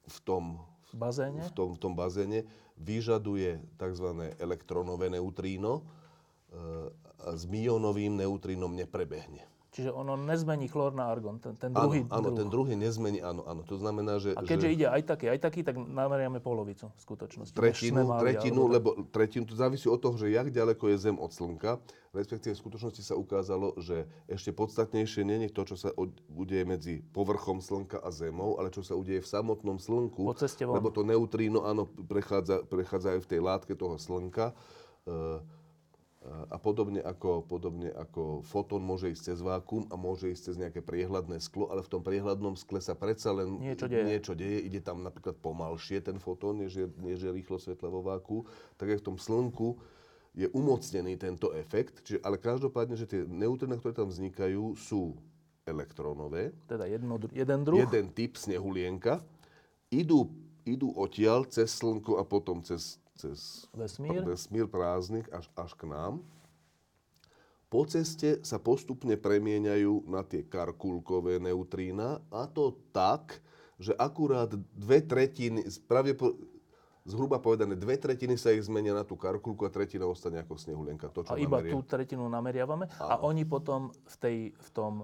v tom, V bazéne? v tom, v tom bazéne vyžaduje tzv. elektronové neutríno eh, a s mionovým neutrínom neprebehne. Čiže ono nezmení chlór na argon, ten, ten Áno, druhý áno, druh. ten druhý nezmení, áno, áno. To znamená, že... A keďže že ide aj taký, aj taký, tak nameriame polovicu v skutočnosti. tretinu, mali, tretinu, alebo lebo tretinu, to závisí od toho, že jak ďaleko je Zem od Slnka, respektíve v skutočnosti sa ukázalo, že ešte podstatnejšie nie je to, čo sa udeje medzi povrchom Slnka a Zemou, ale čo sa udeje v samotnom Slnku, Po ceste von. lebo to neutríno, áno, prechádza, prechádza aj v tej látke toho Slnka. E, a podobne ako, podobne ako fotón môže ísť cez vákum a môže ísť cez nejaké priehľadné sklo, ale v tom priehľadnom skle sa predsa len Niečo deje. niečo deje. Ide tam napríklad pomalšie ten fotón, než je, než je rýchlo svetla vo váku. Tak aj v tom slnku je umocnený tento efekt. Čiže, ale každopádne, že tie neutrína, ktoré tam vznikajú, sú elektrónové. Teda jedno, jeden druh. Jeden typ snehulienka. Idú, idú odtiaľ cez slnko a potom cez, cez Vesmír. vesmír prázdnych až, až k nám. Po ceste sa postupne premieňajú na tie karkulkové neutrína a to tak, že akurát dve tretiny, pravdepo, zhruba povedané, dve tretiny sa ich zmenia na tú karkulku a tretina ostane ako snehulienka. To, čo A iba nameria. tú tretinu nameriavame. A oni potom v, tej, v, tom,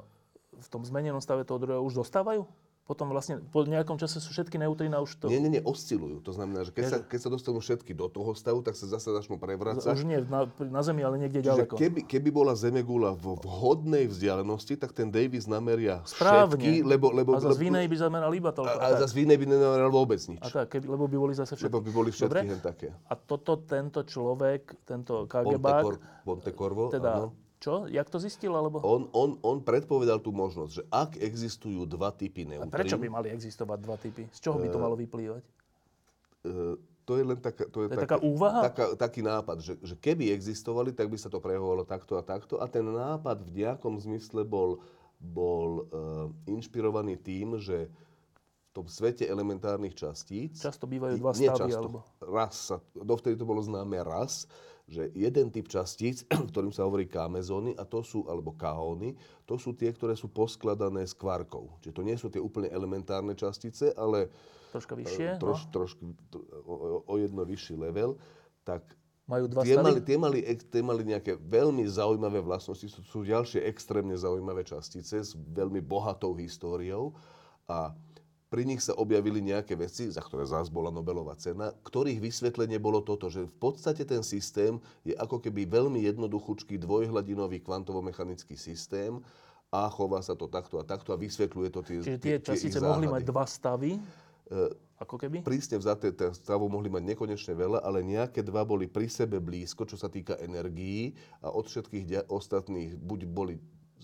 v tom zmenenom stave toho druhého už dostávajú? Potom vlastne po nejakom čase sú všetky neutrína už to... Nie, nie, nie, oscilujú. To znamená, že keď, sa, keď sa dostanú všetky do toho stavu, tak sa zase začnú prevracať. Už nie na, na Zemi, ale niekde Čiže ďaleko. keby, keby bola Zemegula vo vhodnej vzdialenosti, tak ten Davis nameria Správne. všetky, lebo... lebo a zase v inej by zameral iba toľko. a, a zase v inej by nenameral vôbec nič. a tak, keby, lebo by boli zase všetky. Lebo by boli všetky Dobre. také. A toto tento človek, tento KGBák, Cor, Ponte Corvo, teda áno. Čo? Jak to zistil? Alebo... On, on, on predpovedal tú možnosť, že ak existujú dva typy A neutrín... prečo by mali existovať dva typy? Z čoho by to malo vyplývať? e, to je len taká, to je To je taká úvaha? Taká, taký nápad, že, že keby existovali, tak by sa to prejavovalo takto a takto. A ten nápad v nejakom zmysle bol, bol uh, inšpirovaný tým, že v tom svete elementárnych častíc... Často bývajú dva stavy, často, alebo... Raz sa, dovtedy to bolo známe raz, že jeden typ častíc, [CLEARS THROAT] ktorým sa hovorí kamezóny, a to sú, alebo kaóny, to sú tie, ktoré sú poskladané z kvarkov. Čiže to nie sú tie úplne elementárne častice, ale Troška vyššie, troš, no. trošku tr- o, o- jedno vyšší level, tak Majú dva tie stavy? mali, tie, mali, tie mali nejaké veľmi zaujímavé vlastnosti, sú, sú ďalšie extrémne zaujímavé častice s veľmi bohatou históriou a pri nich sa objavili nejaké veci, za ktoré zás bola Nobelová cena, ktorých vysvetlenie bolo toto, že v podstate ten systém je ako keby veľmi jednoduchúčký dvojhladinový kvantovo-mechanický systém a chová sa to takto a takto a vysvetľuje to tie Čiže tie častice mohli mať dva stavy, E, ako keby? prísne vzaté stavov mohli mať nekonečne veľa, ale nejaké dva boli pri sebe blízko, čo sa týka energií a od všetkých ostatných buď boli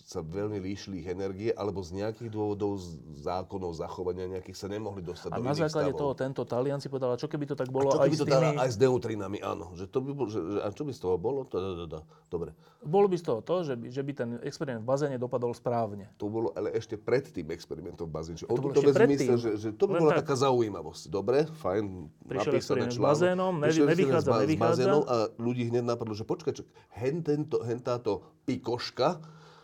sa veľmi líšili ich energie, alebo z nejakých dôvodov, z zákonov zachovania nejakých sa nemohli dostať A do na základe stavov. toho tento Talian si povedal, a čo keby to tak A bolo čo aj keby s to dala tými... aj s neutrinami, áno. Že to by bol, že, a čo by z toho bolo? To, to, to, to. Dobre. Bolo by z toho to, že by, že by ten experiment v bazéne dopadol správne. To bolo ale ešte pred tým experimentom v bazéne. On To to myslel, že, že to by Len bola tak. taká zaujímavosť. Dobre, fajn, Prišiel napísané experiment s článok. bazénom, ne- Prišiel experiment nevychádza, s nevychádza. bazénom a ľudí hneď napadlo, že počkaj, hen, tento, hen táto pikoška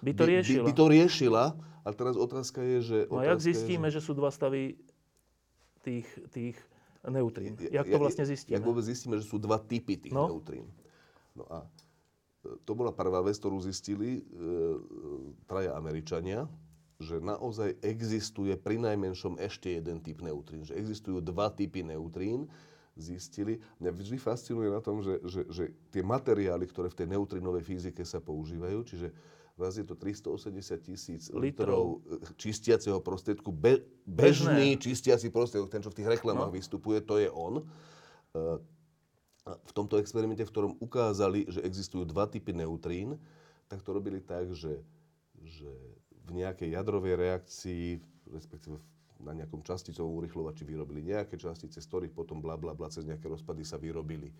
By to riešila. By, by to riešila. A teraz otázka je, že... No a jak otázka je, zistíme, že sú dva stavy tých, tých neutrín? Jak to vlastne zistíme? Jak vôbec zistíme, že sú dva typy tých No. neutrín. No a e, to bola prvá vec, ktorú zistili e, traja Američania, že naozaj existuje pri najmenšom ešte jeden typ neutrín. Že existujú dva typy neutrín, zistili. Mňa vždy fascinuje na tom, že, že, že tie materiály, ktoré v tej neutrinovej fyzike sa používajú, čiže raz je to 380 tisíc litrov e, čistiaceho prostriedku, be, bežný čistiaci prostriedok, ten, čo v tých reklamách No. vystupuje, to je on. E, a v tomto experimente, v ktorom ukázali, že existujú dva typy neutrín, tak to robili tak, že, že v nejakej jadrovej reakcii, respektíve na nejakom časticovom urychlovači vyrobili nejaké častice, z ktorých potom bla bla bla cez nejaké rozpady sa vyrobili,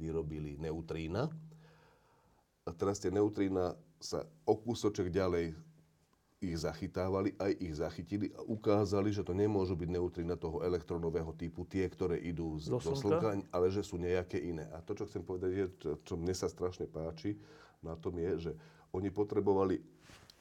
vyrobili neutrína. A teraz tie neutrína sa o kúsoček ďalej ich zachytávali, aj ich zachytili a ukázali, že to nemôžu byť neutrína toho elektronového typu, tie, ktoré idú z, Do do slnka, ale že sú nejaké iné. A to, čo chcem povedať, je, čo, čo mne sa strašne páči na tom je, že oni potrebovali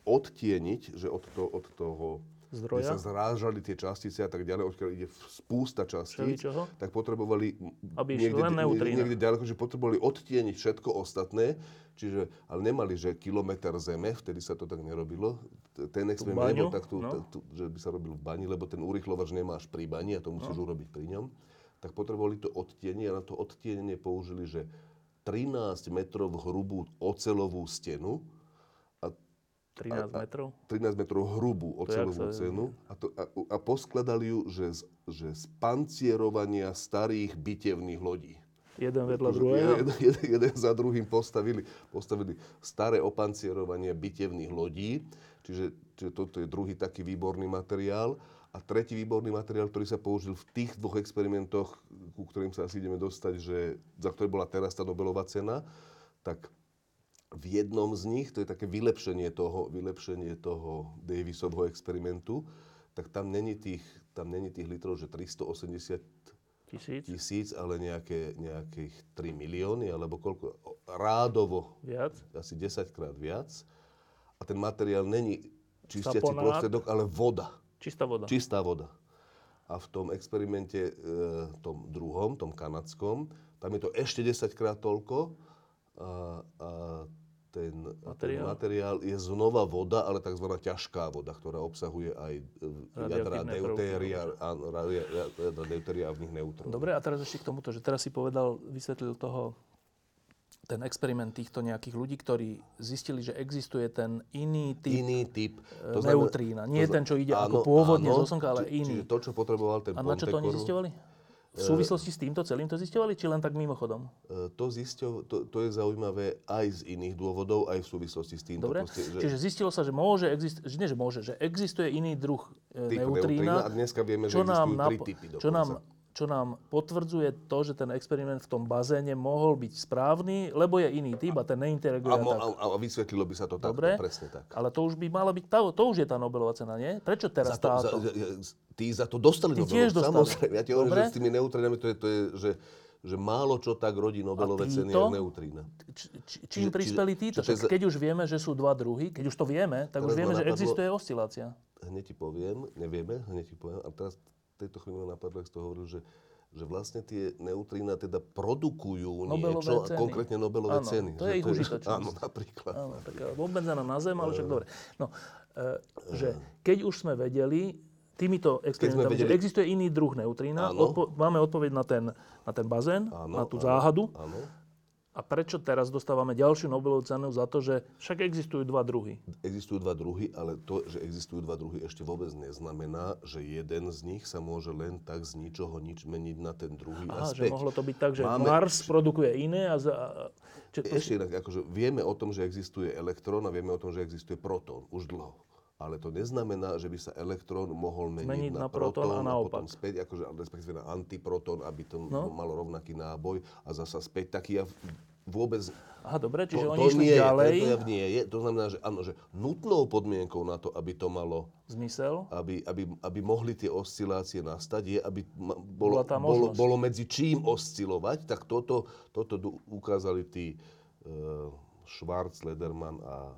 odtieniť, že od, to, od toho, kde Zdroja? sa zrážali tie častice a tak ďalej, odkiaľ ide spústa častíc, tak potrebovali Aby išli len neutrína. niekde ďaleko, že potrebovali odtieniť všetko ostatné, čiže, ale nemali, že kilometr zeme, vtedy sa to tak nerobilo. Ten experiment nebol tak, tu, no. tu, že by sa robil v bani, lebo ten urychlovač nemáš pri bani a to musíš No. urobiť pri ňom. Tak potrebovali to odtienie a na to odtienenie použili, že 13 metrov hrubú ocelovú stenu, 13 metrov. 13 metrov hrubú sa- cenu a, to, a, a poskladali ju, že z, že z pancierovania starých bitevných lodí. Jeden vedľa druhého. [LAUGHS] Jeden, jeden, jeden za druhým postavili, postavili staré opancierovanie bitevných lodí, čiže, čiže toto je druhý taký výborný materiál. A tretí výborný materiál, ktorý sa použil v tých dvoch experimentoch, ku ktorým sa asi ideme dostať, že, za ktoré bola teraz tá Nobelová cena, tak v jednom z nich, to je také vylepšenie toho, vylepšenie toho Davisovho experimentu, tak tam není tých, tam není tých litrov, že 380 Tisíc. tisíc, ale nejaké, nejakých 3 milióny, alebo koľko, rádovo Viac. asi 10 krát viac. A ten materiál není čistiaci prostriedok, ale voda. Čistá voda. Čistá voda. A v tom experimente, e, tom druhom, tom kanadskom, tam je to ešte 10 krát toľko. A, a ten materiál. ten Materiál. je znova voda, ale tzv. ťažká voda, ktorá obsahuje aj e, jadra deutéria, ja- jadra deutéria a v nich neutrón. Dobre, a teraz ešte k tomuto, že teraz si povedal, vysvetlil toho, ten experiment týchto nejakých ľudí, ktorí zistili, že existuje ten iný typ Iný typ. e, neutrína. Nie to ten, čo ide áno, ako pôvodne áno, zo Slnka, ale či- iný. Čiže to, čo potreboval ten A na čo to oni zisťovali? V súvislosti s týmto celým to zisťovali, či len tak mimochodom? e, To, zisťo, to, to je zaujímavé aj z iných dôvodov, aj v súvislosti s týmto. Dobre? proste, že Čiže zistilo sa, že môže existovať, nie že môže, že existuje iný druh e, neutrína, a dneska vieme, že čo nám, existujú tri typy čo, dokonca. nám, čo nám potvrdzuje to, že ten experiment v tom bazéne mohol byť správny, lebo je iný typ a ten neinteraguje a, mo, tak. a, a vysvetlilo by sa to takto, Dobre. presne tak. Ale to už by mala byť, tá, to už je tá Nobelová cena, nie? Prečo teraz Za to, za, táto? za- tí za to dostali Tí Nobelovú, tiež dostali. Samozrejme, ja ti hovorím, že s tými neutrínami to je, to je že, že málo čo tak rodí Nobelové ceny, ako neutrína. Či, čím Čiže- prispeli títo? čiže keď už vieme, že sú dva druhy, keď už to vieme, tak už vieme, že existuje oscilácia. hneď ti poviem, nevieme, hneď ti poviem. A teraz tejto chvíli napadlo, ak to hovoril, že, že vlastne tie neutrína teda produkujú Nobelové niečo, ceny. konkrétne Nobelové Áno, ceny. to je ich užitočnosť. Áno, napríklad. Áno, taká obmedzená na zem, ale však dobre. No, e, že keď už sme vedeli týmito experimentami, vedeli- že existuje iný druh neutrína, odpo- máme odpoveď na ten, na ten bazén, Áno, na tú áno, záhadu. Áno. A prečo teraz dostávame ďalšiu Nobelovú cenu za to, že však existujú dva druhy? Existujú dva druhy, ale to, že existujú dva druhy, ešte vôbec neznamená, že jeden z nich sa môže len tak z ničoho nič meniť na ten druhý Aha, že späť. mohlo to byť tak, že Máme- Mars produkuje iné a... Za, a- či, Ešte inak, akože vieme o tom, že existuje elektrón a vieme o tom, že existuje protón už dlho. Ale to neznamená, že by sa elektrón mohol meniť, Zmeniť na, na protón a naopak. potom späť, akože, respektíve na antiprotón, aby to No. malo rovnaký náboj a zasa späť taký ja vôbec... Aha, dobre, čiže to, oni to išli nie ďalej. Je, to nie je. To znamená, že áno, že nutnou podmienkou na to, aby to malo Zmysel? aby, aby, aby mohli tie oscilácie nastať, je, aby bolo, bolo, bolo medzi čím oscilovať, tak toto, toto ukázali tí uh, Schwarz, Lederman a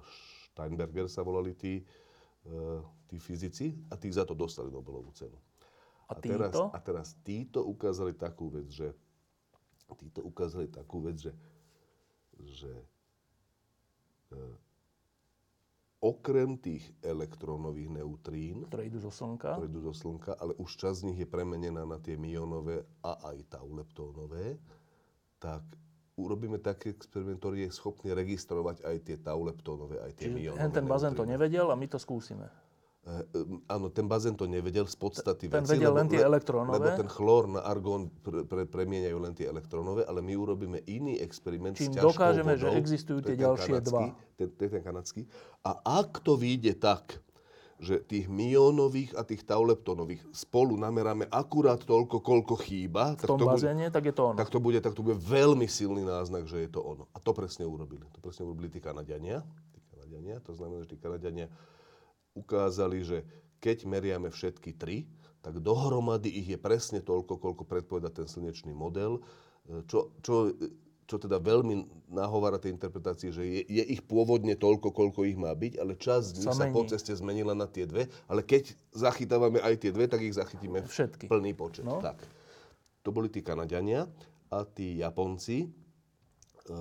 Steinberger sa volali tí, tí fyzici a tí za to dostali Nobelovú cenu. A teraz, títo? a teraz títo ukázali takú vec, že títo ukázali takú vec, že, že e, okrem tých elektrónových neutrín, Ktoré idú zo Slnka. ktoré idú do Slnka, ale už časť z nich je premenená na tie mionové a aj tauleptónové, tak urobíme taký experiment, ktorý je schopný registrovať aj tie tauleptónové, aj tie hen ten bazén to nevedel a my to skúsime. Um, áno, ten bazén to nevedel z podstaty Ten veci, vedel len tie le- elektrónové. Lebo ten chlór na argón pre, pre, premieňajú len tie elektrónové, ale my urobíme iný experiment Čím s ťažkou dokážeme, že vodou. existujú To tie ten ďalšie kanadský, dva. Ten, je ten kanadský. A ak to vyjde tak, že tých miónových a tých tauleptonových spolu nameráme akurát toľko, koľko chýba, v tom to bude, bazéne, tak je to ono. tak to bude, tak to bude veľmi silný náznak, že je to ono. A to presne urobili. To presne urobili tí Kanadiania. Tí Kanadiania. To znamená, že tí Kanadiania ukázali, že keď meriame všetky tri, tak dohromady ich je presne toľko, koľko predpoveda ten slnečný model, e, čo, čo, čo teda veľmi nahovára tej interpretácii, že je, je ich pôvodne toľko, koľko ich má byť, ale časť z nich Sa sa po ceste zmenila na tie dve, ale keď zachytávame aj tie dve, tak ich zachytíme Všetky. plný počet. No. Tak. To boli tí Kanadiania a tí Japonci e, e,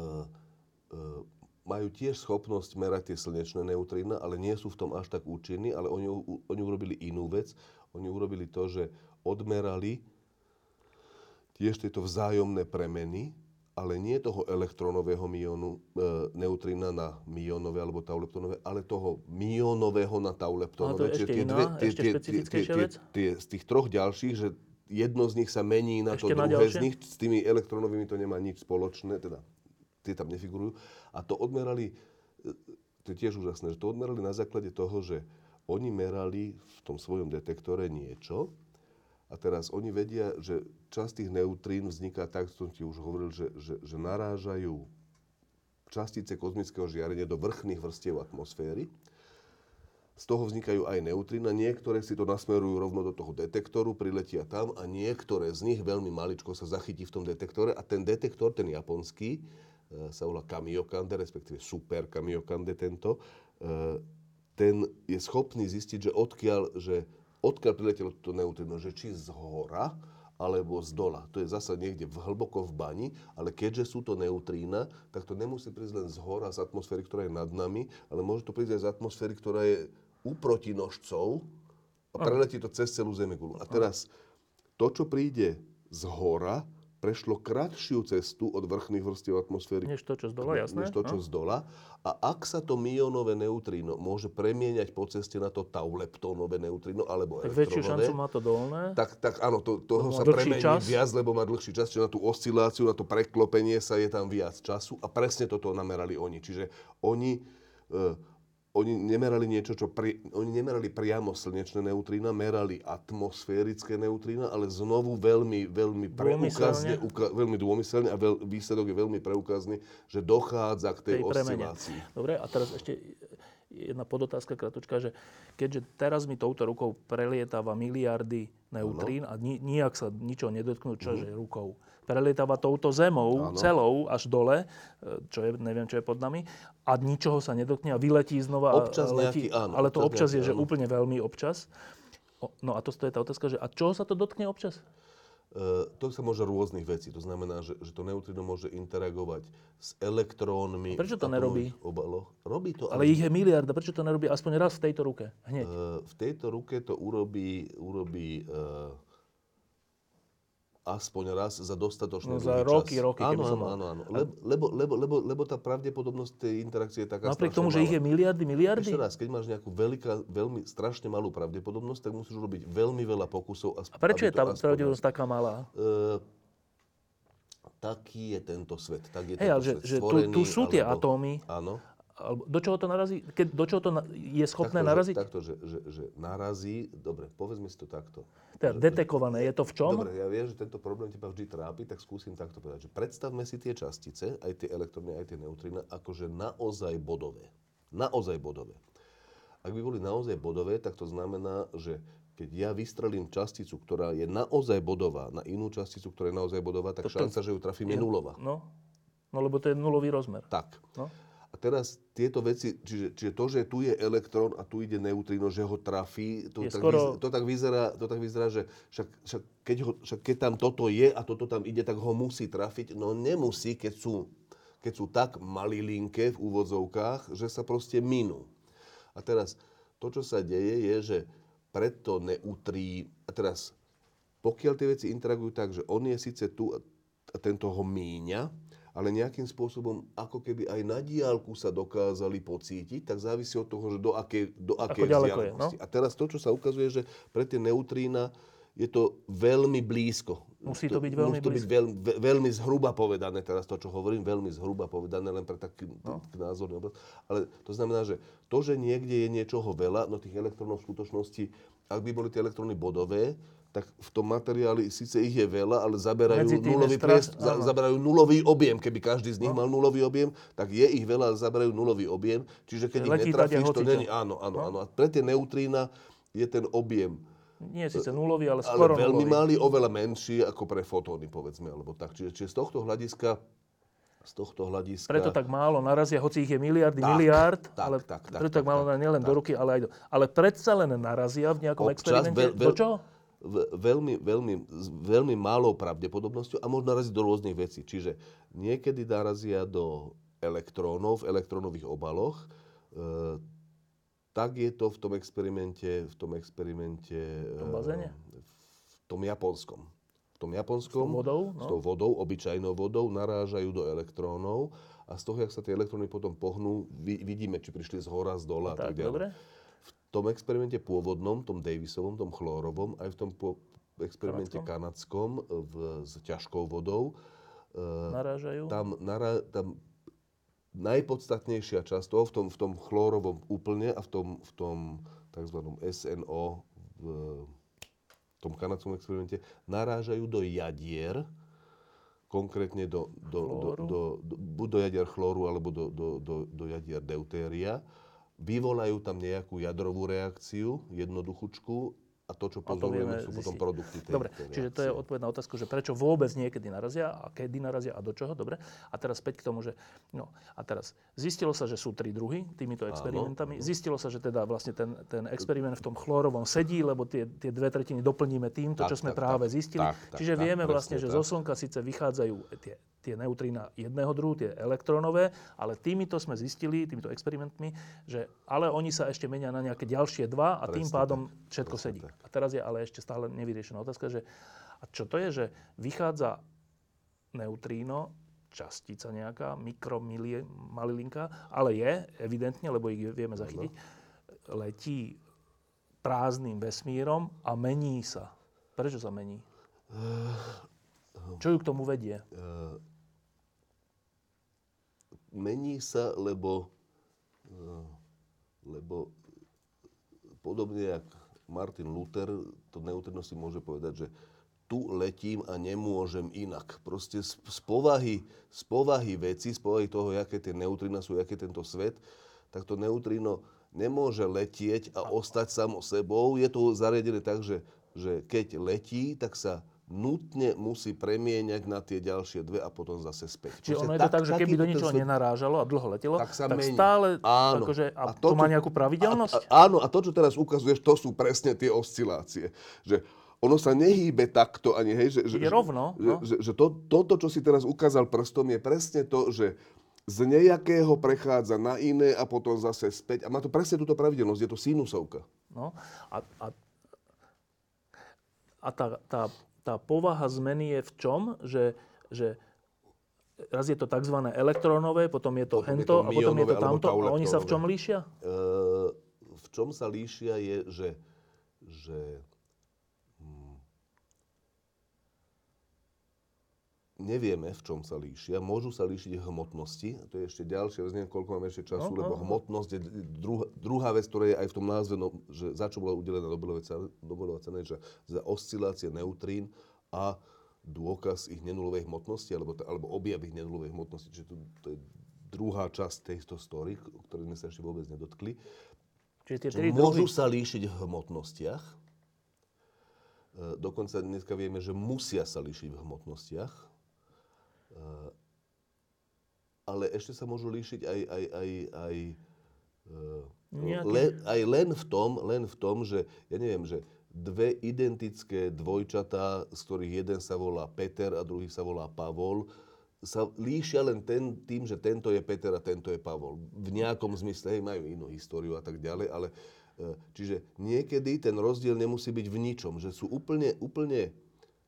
majú tiež schopnosť merať tie slnečné neutrína, ale nie sú v tom až tak účinní, ale oni, oni urobili inú vec. Oni urobili to, že odmerali tiež tieto vzájomné premeny, ale nie toho elektrónového mionu, e, neutrína na miónové alebo tauleptonové, ale toho miónového na to je Čiže ešte iná, ešte špecifickejšia vec? tie, z tých troch ďalších, že jedno z nich sa mení na to Ešte na druhé ďalšie? z nich, s tými elektronovými to nemá nič spoločné, teda tie tam nefigurujú. A to odmerali, e, to je tiež úžasné, že to odmerali na základe toho, že oni merali v tom svojom detektore niečo a teraz oni vedia, že časť tých neutrín vzniká tak, som ti už hovoril, že, že, že narážajú častice kozmického žiarenia do vrchných vrstiev atmosféry. Z toho vznikajú aj neutrína. Niektoré si to nasmerujú rovno do toho detektoru, priletia tam a niektoré z nich veľmi maličko sa zachytí v tom detektore a ten detektor, ten japonský, e, sa volá Kamiokande, respektíve Super Kamiokande tento, e, ten je schopný zistiť, že odkiaľ, že odkiaľ priletelo toto neutrino, že či z hora, alebo z dola. To je zasa niekde v, hlboko v bani, ale keďže sú to neutrína, tak to nemusí prísť len z hora, z atmosféry, ktorá je nad nami, ale môže to prísť aj z atmosféry, ktorá je uproti nožcov a preletí to cez celú Zemegulu. A teraz to, čo príde z hora, prešlo kratšiu cestu od vrchných vrstiev atmosféry Než to, čo z dola, jasné? než to, čo no. z dola. A ak sa to mionové neutríno môže premieňať po ceste na to tauleptónové neutríno alebo Tak väčšiu šancu má to dolné. tak, tak áno, to, toho má sa premení čas. viac, lebo má dlhší čas, čiže na tú osciláciu, na to preklopenie sa je tam viac času a presne toto namerali oni. Čiže oni, e, oni nemerali niečo, čo pri, oni nemerali priamo slnečné neutrína, merali atmosférické neutrína, ale znovu veľmi, veľmi preukazne, uka, veľmi dômyselne a veľ, výsledok je veľmi preukazný, že dochádza k tej, tej premene. oscilácii. Dobre, a teraz ešte jedna podotázka kratučka, že keďže teraz mi touto rukou prelietáva miliardy neutrín a ni, nijak sa ničoho nedotknú, čo že rukou. Prelietáva touto zemou. Áno. celou až dole, e, čo je, neviem, čo je pod nami, a ničoho sa nedotkne a vyletí znova. a- Občas letí, nejaký, áno, Ale to občas občas je, že áno. úplne veľmi občas. No a to, je tá otázka, že a čoho sa to dotkne občas? E, to sa môže rôznych vecí. To znamená, že, že to neutrino môže interagovať s elektrónmi. Prečo to nerobí? Obaloch. Robí to, Ale ich je miliarda, prečo to nerobí aspoň raz v tejto ruke? Hneď. E, v tejto ruke to urobí, urobí e, aspoň raz za dostatočne No, za roky, čas. roky, áno, áno, áno, áno. Lebo, lebo, lebo, lebo, lebo tá pravdepodobnosť tej interakcie je taká Napriek tomu, že ich je miliardy, miliardy? Ešte raz, keď máš nejakú veľká, veľmi strašne malú pravdepodobnosť, tak musíš robiť veľmi veľa pokusov. A prečo je tá pravdepodobnosť taká malá? E, taký je tento svet. Tak je ale tento že, svet že tu, stvorený, tu sú tie alebo- atómy. Áno. Alebo do čoho to narazí? Keď, do čoho to na, je schopné takto, naraziť? Že, takto, že, že, že narazí, dobre, povedzme si to takto. Teda detekované. Je to v čom? Dobre, ja viem, že tento problém teba vždy trápi, tak skúsim takto povedať. Že predstavme si tie častice, aj tie elektróny, aj tie neutrína, akože naozaj bodové. Naozaj bodové. Ak by boli naozaj bodové, tak to znamená, že keď ja vystrelím časticu, ktorá je naozaj bodová, na inú časticu, ktorá je naozaj bodová, tak To- to- šanca, že ju trafím, je nulová. No, no lebo to je nulový rozmer. Tak. No. Teraz tieto veci, čiže, čiže to, že tu je elektrón a tu ide neutrino, že ho trafí, to, Je tak, skoro- vyzerá, to, tak, vyzerá, to tak vyzerá, že však, však, keď ho, však keď tam toto je a toto tam ide, tak ho musí trafiť. No nemusí, keď sú, keď sú tak malilinké v úvodzovkách, že sa proste minú. A teraz to, čo sa deje, je, že preto neutrí... A teraz, pokiaľ tie veci interagujú tak, že on je síce tu a tento ho míňa, ale nejakým spôsobom ako keby aj na diálku sa dokázali pocítiť, tak závisí od toho, že do akej, do akej ďaleko je, vzdialenosti. no? A teraz to, čo sa ukazuje, že pre tie neutrína je to veľmi blízko. Musí to byť veľmi Musí to byť blízko. veľ, ve- veľmi zhruba povedané, teraz to, čo hovorím, veľmi zhruba povedané, len pre taký, No. názorný obraz. Ale to znamená, že to, že niekde je niečoho veľa, no tých elektrónov v skutočnosti, ak by boli tie elektróny bodové, tak v tom materiáli síce ich je veľa, ale zaberajú nulový, priest, za, zaberajú nulový objem. Keby každý z nich No. mal nulový objem, tak je ich veľa, ale zaberajú nulový objem. Čiže keď Čiže ich letí netrafíš, to není... Áno, áno, No. áno. A pre tie neutrína je ten objem Nie síce nulový, ale ale skoro veľmi nulový. malý, oveľa menší ako pre fotóny, povedzme, alebo tak. Čiže, čiže z tohto hľadiska z tohto hľadiska... Preto tak málo narazia, hoci ich je miliardy, Tak, miliárd, tak, ale tak, tak, preto tak tak, málo tak, nielen do tak. ruky, ale aj do... Ale predsa len narazia v nejakom Občas experimente. veľ- veľ- do čoho? Veľmi, veľmi, s veľmi malou pravdepodobnosťou a môžu naraziť do rôznych vecí. Čiže niekedy narazia do elektrónov v elektrónových obaloch. E, tak je to v tom experimente, v tom experimente... V tom bazéne? V tom japonskom. V tom japonskom, S tou vodou, no. s tou vodou, obyčajnou vodou, narážajú do elektrónov a z toho, jak sa tie elektróny potom pohnú, vi- vidíme, či prišli z hora, z dola a Tak, tak dobre. Tom experimente pôvodnom, tom Davisovom, tom chlórovom, aj v tom po, experimente Kanadskom. kanadskom v, s ťažkou vodou, e, Narážajú. tam, nara, tam najpodstatnejšia časť toho, v tom, v tom chlórovom úplne a v tom, v tom tzv. SNO, v, v tom kanadskom experimente, narážajú do jadier, konkrétne do, do, do, do, do, buď do jadier chlóru, alebo do, do, do, do jadier deutéria. Vyvolajú tam nejakú jadrovú reakciu, jednoduchúčku, a to, čo to pozorujeme, sú potom zistiť. produkty tej, Dobre, tej čiže to je odpoveď na otázku, že prečo vôbec niekedy narazia a kedy narazia a do čoho, dobre. A teraz späť k tomu, že no a teraz zistilo sa, že sú tri druhy týmito experimentami. Zistilo sa, že teda vlastne ten, ten experiment v tom chlórovom sedí, lebo tie, tie dve tretiny doplníme týmto, Tak, čo sme tak, práve tak, zistili. tak, tak, Čiže tak, vieme presne vlastne, že tak. zo Slnka síce vychádzajú tie, tie neutrína jedného druhu, tie elektrónové, ale týmito sme zistili, týmito experimentmi, že ale oni sa ešte menia na nejaké ďalšie dva a tým pádom tak, všetko sedí. tak. A teraz je ale ešte stále nevyriešená otázka, že a čo to je, že vychádza neutríno, častica nejaká, mikromalilinka, ale je, evidentne, lebo ich vieme zachytiť, letí prázdnym vesmírom a mení sa. Prečo sa mení? Čo ju k tomu vedie? Mení sa, lebo, eh, lebo podobne jak Martin Luther, to neutrino si môže povedať, že tu letím a nemôžem inak. Proste z, z, povahy, z povahy veci, z povahy toho, aké tie neutrina sú, je tento svet, tak to neutrino nemôže letieť a ostať samo sebou. Je to zariadené tak, že, že keď letí, tak sa nutne musí premieňať na tie ďalšie dve a potom zase späť. Čiže Proste ono je to tak, že keby do ničoho svet- nenarážalo a dlho letelo, tak sa tak mení. stále Áno. akože, a, A to, to, má nejakú pravidelnosť? A, a, áno, a to, čo teraz ukazuješ, to sú presne tie oscilácie. Že ono sa nehýbe takto ani, hej, že, že, Je rovno, že, no. že, že to, toto, čo si teraz ukázal prstom, je presne to, že z nejakého prechádza na iné a potom zase späť. A má to presne túto pravidelnosť, je to sinusovka. No, a, a, a tá, tá, tá povaha zmeny je v čom? Že, že raz je to tzv. elektrónové, potom je to Potom je hento to a potom je to tamto. A oni sa v čom líšia? E, v čom sa líšia je, že, že nevieme, v čom sa líšia. Môžu sa líšiť hmotnosti. To je ešte ďalšia vec, neviem, koľko máme ešte času, No, lebo no, no. hmotnosť je druhá, druhá vec, ktorá je aj v tom názve, no, že za čo bola udelená Nobelová cena, že za oscilácie neutrín a dôkaz ich nenulovej hmotnosti, alebo, alebo objav ich nenulovej hmotnosti. Čiže to, to je druhá časť tejto story, o ktorej sme sa ešte vôbec nedotkli. Čiže tie tri môžu druhy. sa líšiť v hmotnostiach. E, Dokonca dneska vieme, že musia sa líšiť v hmotnostiach. E, Ale ešte sa môžu líšiť aj, aj, aj, aj, e, Nejaký- le, aj len, v tom, len v tom, že ja neviem, že dve identické dvojčatá, z ktorých jeden sa volá Peter a druhý sa volá Pavol, sa líšia len ten, tým, že tento je Peter a tento je Pavol. V nejakom zmysle, hej, majú inú históriu a tak ďalej, ale e, čiže niekedy ten rozdiel nemusí byť v ničom, že sú úplne, úplne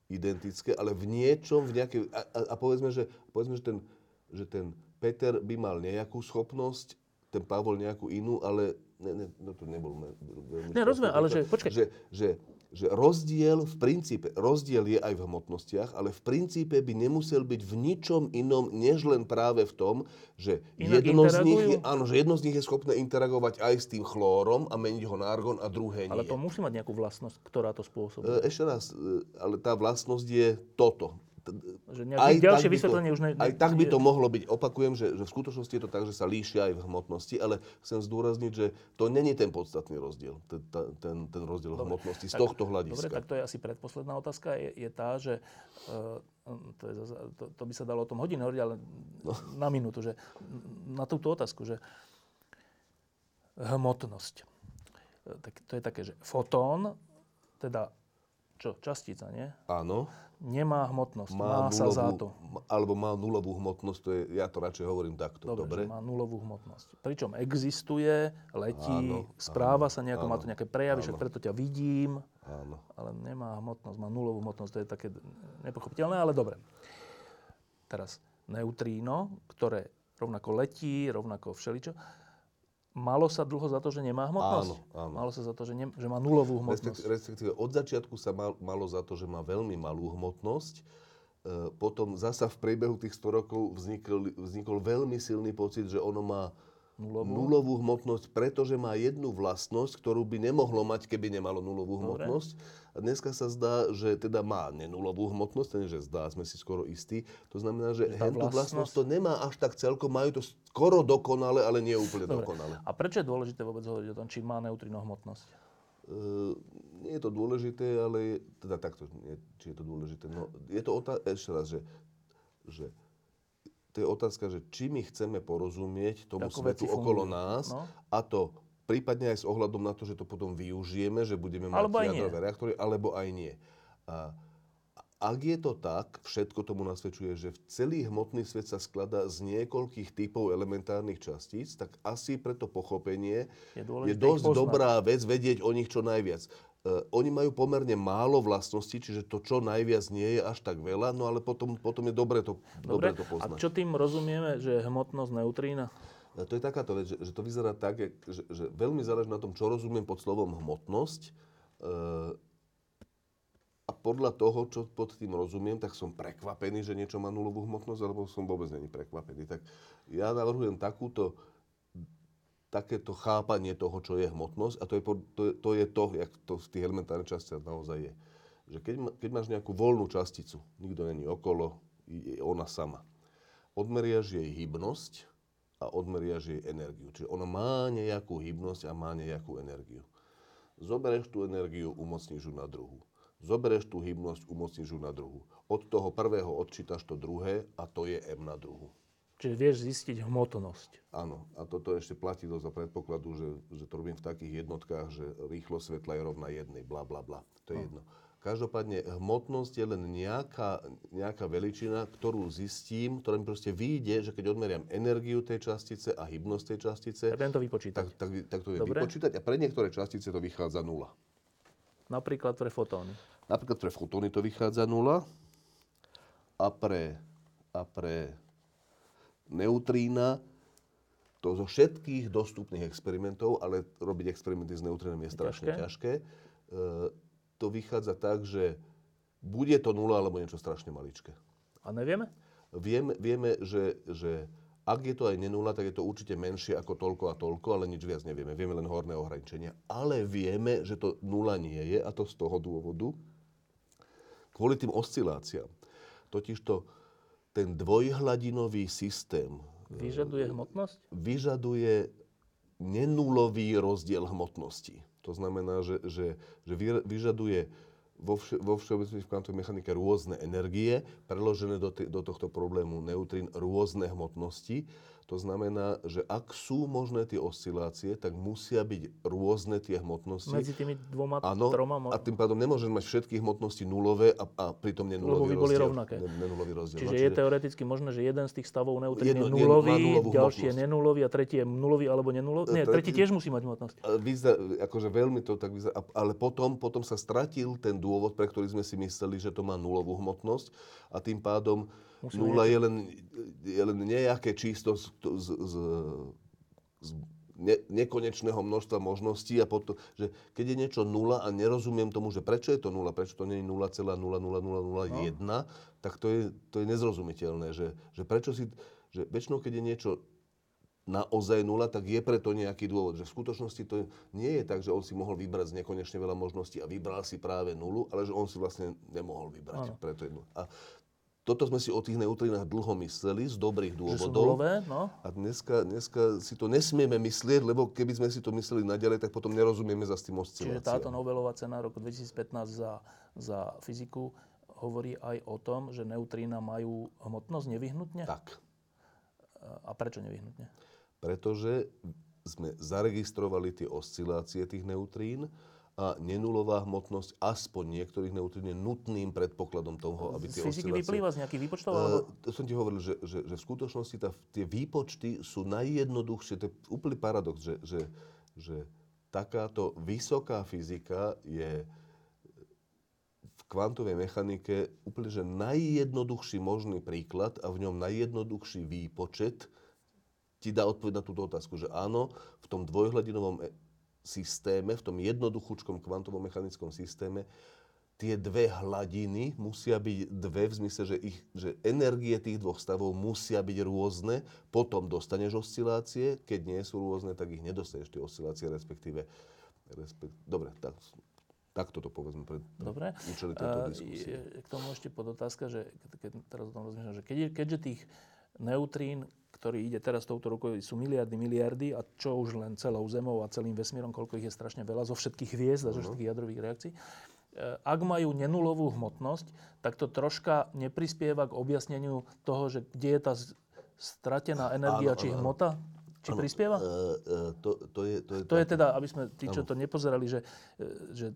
identické, ale v niečom, v nejakej, a, a, a povedzme, že, povedzme, že ten, že ten Peter by mal nejakú schopnosť, ten Pavol nejakú inú, ale ne, ne, no to nebol veľmi Ne, rozumiem, ale že- počkaj. Že, že že rozdiel v princípe, rozdiel je aj v hmotnostiach, ale v princípe by nemusel byť v ničom inom, než len práve v tom, že Inak jedno z, nich je, áno, že jedno z nich je schopné interagovať aj s tým chlórom a meniť ho na argon a druhé nie. Ale to musí mať nejakú vlastnosť, ktorá to E, spôsobuje. Ešte raz, e, ale tá vlastnosť je toto. Že nejaké ďalšie vysvetlenie to, už ne, aj tak by to mohlo byť. Opakujem, že, že v skutočnosti je to tak, že sa líšia aj v hmotnosti, ale chcem zdôrazniť, že to není ten podstatný rozdiel, ten, ten, ten rozdiel v hmotnosti z tak- tohto Dobre, hľadiska. tak to je asi predposledná otázka. Je, je tá, že uh, to, je to, to by sa dalo o tom hodinu hovoriť, ale No. na minútu, že na túto otázku, že hmotnosť. E, Tak to je také, že fotón, teda čo, častica, nie? Áno, Nemá hmotnosť, má, má, sa za nulovú, to. m- alebo má nulovú hmotnosť, to je, ja to radšej hovorím takto. Dobre, Dobre? má nulovú hmotnosť. Pričom existuje, letí, Áno, správa áno, sa nejako, má to áno, nejaké prejavy, však áno. preto ťa vidím, Áno. ale nemá hmotnosť, má nulovú hmotnosť, to je také nepochopiteľné, ale dobre. Teraz neutríno, ktoré rovnako letí, rovnako všeličo, malo sa dlho za to, že nemá hmotnosť? Áno, áno. Malo sa za to, že, ne, že má nulovú Respektíve, hmotnosť? respektíve od začiatku sa mal, malo za to, že má veľmi malú hmotnosť. E, potom zasa v priebehu tých 100 rokov vznikol, vznikol veľmi silný pocit, že ono má Nulovú? nulovú hmotnosť, pretože má jednu vlastnosť, ktorú by nemohlo mať, keby nemalo nulovú Dobre. hmotnosť. A dneska sa zdá, že teda má nenulovú hmotnosť, ten, že zdá, sme si skoro istí. To znamená, že hentú vlastnosť vlastnosť- to nemá až tak celkom, majú to skoro dokonale, ale nie úplne Dobre. dokonale. A prečo je dôležité vôbec hovoriť o tom, či má neutrino hmotnosť? Uh, nie je to dôležité, ale teda takto, nie, či je to dôležité. No, je to otázka, ešte raz, že, že to je otázka, že či my chceme porozumieť tomu Ako svetu okolo nás no. a to prípadne aj s ohľadom na to, že to potom využijeme, že budeme mať Alebo jadrové reaktory, alebo aj nie. A, ak je to tak, všetko tomu nasvedčuje, že v celý hmotný svet sa skladá z niekoľkých typov elementárnych častíc, tak asi pre to pochopenie Je je, dosť dobrá vec vedieť o nich čo najviac. Uh, oni majú pomerne málo vlastností, čiže to čo najviac nie je až tak veľa, no ale potom, potom je dobre to, dobre Dobre, to a poznať. čo tým rozumieme, že je hmotnosť neutrína? A To je takáto vec, že, že to vyzerá tak, že, že veľmi záleží na tom, čo rozumiem pod slovom hmotnosť. E, a podľa toho, čo pod tým rozumiem, tak som prekvapený, že niečo má nulovú hmotnosť, alebo som vôbec není prekvapený. Tak ja navrhujem takúto, takéto chápanie toho, čo je hmotnosť a to je, to, to, je to, jak to v tých elementárnych častiach naozaj je. Že keď, keď máš nejakú voľnú časticu, nikto není okolo, je ona sama. Odmeriaš jej hybnosť a odmeriaš jej energiu. Čiže ona má nejakú hybnosť a má nejakú energiu. Zoberieš tú energiu, umocníš ju na druhú. Zoberieš tú hybnosť, umocníš ju na druhú. Od toho prvého odčítaš to druhé a to je M na druhú. Čiže vieš zistiť hmotnosť. Áno, a toto ešte platí do za predpokladu, že, že to robím v takých jednotkách, že rýchlosť svetla je rovná jednej, bla bla bla. To je jedno. Každopádne hmotnosť je len nejaká, nejaká veličina, ktorú zistím, ktorá mi proste vyjde, že keď odmeriam energiu tej častice a hybnosť tej častice, Tak to vypočítať. tak, tak, tak to je Dobre. vypočítať a pre niektoré častice to vychádza nula. Napríklad pre fotóny. Napríklad pre fotóny to vychádza nula a pre, a pre neutrína to zo všetkých dostupných experimentov, ale robiť experimenty s neutrínom je strašne Ťažké. ťažké, e, to vychádza tak, že bude to nula alebo niečo strašne maličké. A nevieme? Vieme, vieme že, že ak je to aj nenula, tak je to určite menšie ako toľko a toľko, ale nič viac nevieme. Vieme len horné ohraničenia. Ale vieme, že to nula nie je a to z toho dôvodu, kvôli tým osciláciám. Totižto ten dvojhladinový systém Vyžaduje hmotnosť? vyžaduje nenulový rozdiel hmotnosti. To znamená, že, že, že vy- vyžaduje vo, vše, vo všeobecnosti v kvantovej mechanike rôzne energie, preložené do, t- do tohto problému neutrín rôzne hmotnosti. To znamená, že ak sú možné tie oscilácie, tak musia byť rôzne tie hmotnosti. Medzi tými dvoma, Áno, troma? mo- a tým pádom nemôžem mať všetky hmotnosti nulové a, a pritom nenulový Lebo by boli rozdiel. rovnaké. Ne- Nenulový rozdiel. Čiže No, je teoreticky možné, že jeden z tých stavov neutrín je nulový, ďalší je nenulový a tretí je nulový alebo nenulový. Nie, Tretí- tretí tiež musí mať hmotnosť. Vyzerá, akože veľmi to tak vyzerá, ale potom, potom sa stratil ten dôvod, pre ktorý sme si mysleli, že to má nulovú hmotnosť a tým pádom Musíme nula je len, je len nejaké číslo z, z, z, z, ne, nekonečného množstva možností a potom, že keď je niečo nula a nerozumiem tomu, že prečo je to nula, prečo to nie je 0,00001, no. tak to je, to je nezrozumiteľné, že, že prečo si, že väčšinou keď je niečo naozaj nula, tak je preto nejaký dôvod. Že v skutočnosti to nie je tak, že on si mohol vybrať z nekonečne veľa možností a vybral si práve nulu, ale že on si vlastne nemohol vybrať. Ano. Preto je nula. A toto sme si o tých neutrinách dlho mysleli z dobrých dôvodov. Nulové, no. A dneska, dneska si to nesmieme myslieť, lebo keby sme si to mysleli naďalej, tak potom nerozumieme za s tým osciláciám. Čiže táto Nobelová cena roku 2015 za, za fyziku hovorí aj o tom, že neutrína majú hmotnosť nevyhnutne? Tak. A prečo nevyhnutne? Pretože sme zaregistrovali tie oscilácie tých neutrín, a nenulová hmotnosť aspoň niektorých neutrín je nutným predpokladom toho, aby tie z fyziky vyplýva z nejakých výpočtov? Uh, to som ti hovoril, že, že, že v skutočnosti tá, tie výpočty sú najjednoduchšie. To je úplný paradox, že, že, že takáto vysoká fyzika je v kvantovej mechanike úplne že najjednoduchší možný príklad a v ňom najjednoduchší výpočet ti dá odpoveď na túto otázku, že áno, v tom dvojhladinovom systéme, v tom jednoduchúčkom kvantovom mechanickom systéme, tie dve hladiny musia byť dve v zmysle, že, ich, že energie tých dvoch stavov musia byť rôzne, potom dostaneš oscilácie, keď nie sú rôzne, tak ich nedostaneš tie oscilácie, respektíve... respekt, dobre, tak, tak toto povedzme pre, Dobre. účely tejto diskusie. K tomu ešte podotázka, že keď teraz o tom rozmýšľam, že keď, keďže tých neutrín ktorý ide teraz touto rukou, sú miliardy, miliardy a čo už len celou Zemou a celým vesmírom, koľko ich je strašne veľa, zo všetkých hviezd a zo všetkých jadrových reakcií. E, ak majú nenulovú hmotnosť, tak to troška neprispieva k objasneniu toho, že kde je tá stratená energia, áno, či áno. hmota? Či áno, prispieva? Uh, to, to, je, to, je, to je teda, aby sme tí, čo áno. to nepozerali, že, že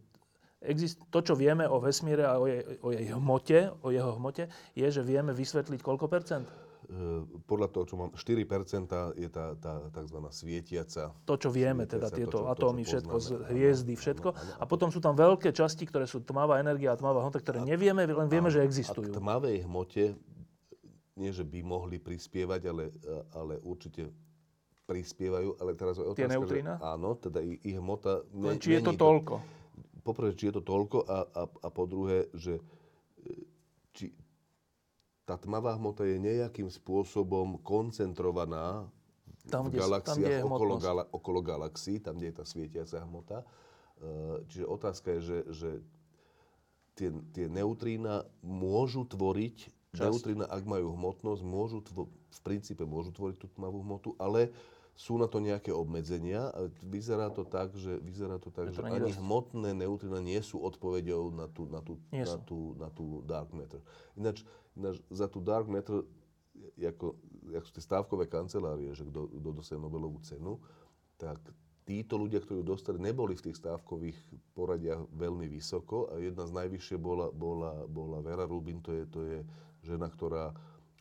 exist, to, čo vieme o vesmíre a o jej, o jej hmote, o jeho hmote, je, že vieme vysvetliť koľko percent? E, podľa toho, čo mám, 4% je tá, tá tzv. svietiaca. To, čo vieme, teda tieto to, čo, atómy, to, všetko, poznáme, hviezdy, všetko. Áno, áno, a potom sú tam veľké časti, ktoré sú tmavá energia a tmavá hmota, ktoré a, nevieme, len vieme, áno, že existujú. A k tmavej hmote, nie že by mohli prispievať, ale, ale určite prispievajú, ale teraz je otázka, Tie neutrína? Že, áno, teda ich, ich hmota... Ne, či je to toľko? Poprvé, či je to toľko a, a, a po druhé, že či, tá tmavá hmota je nejakým spôsobom koncentrovaná tam, v galaxiách tam, okolo, gala, okolo galaxií, tam, kde je tá svietiaca hmota. E, čiže otázka je, že, že tie, tie neutrína môžu tvoriť, Časť. neutrína, ak majú hmotnosť, môžu tvo, v princípe môžu tvoriť tú tmavú hmotu, ale sú na to nejaké obmedzenia. A vyzerá to tak, že, vyzerá to tak, že ani dosť. hmotné neutrina nie sú odpovedou na tú, na tú, na tú, na tú dark matter. Ináč, ináč za tú dark matter, ako, ako sú tie stávkové kancelárie, že kto, dostane Nobelovú cenu, tak títo ľudia, ktorí ju dostali, neboli v tých stávkových poradiach veľmi vysoko a jedna z najvyššie bola, bola, bola Vera Rubin, to je, to je žena, ktorá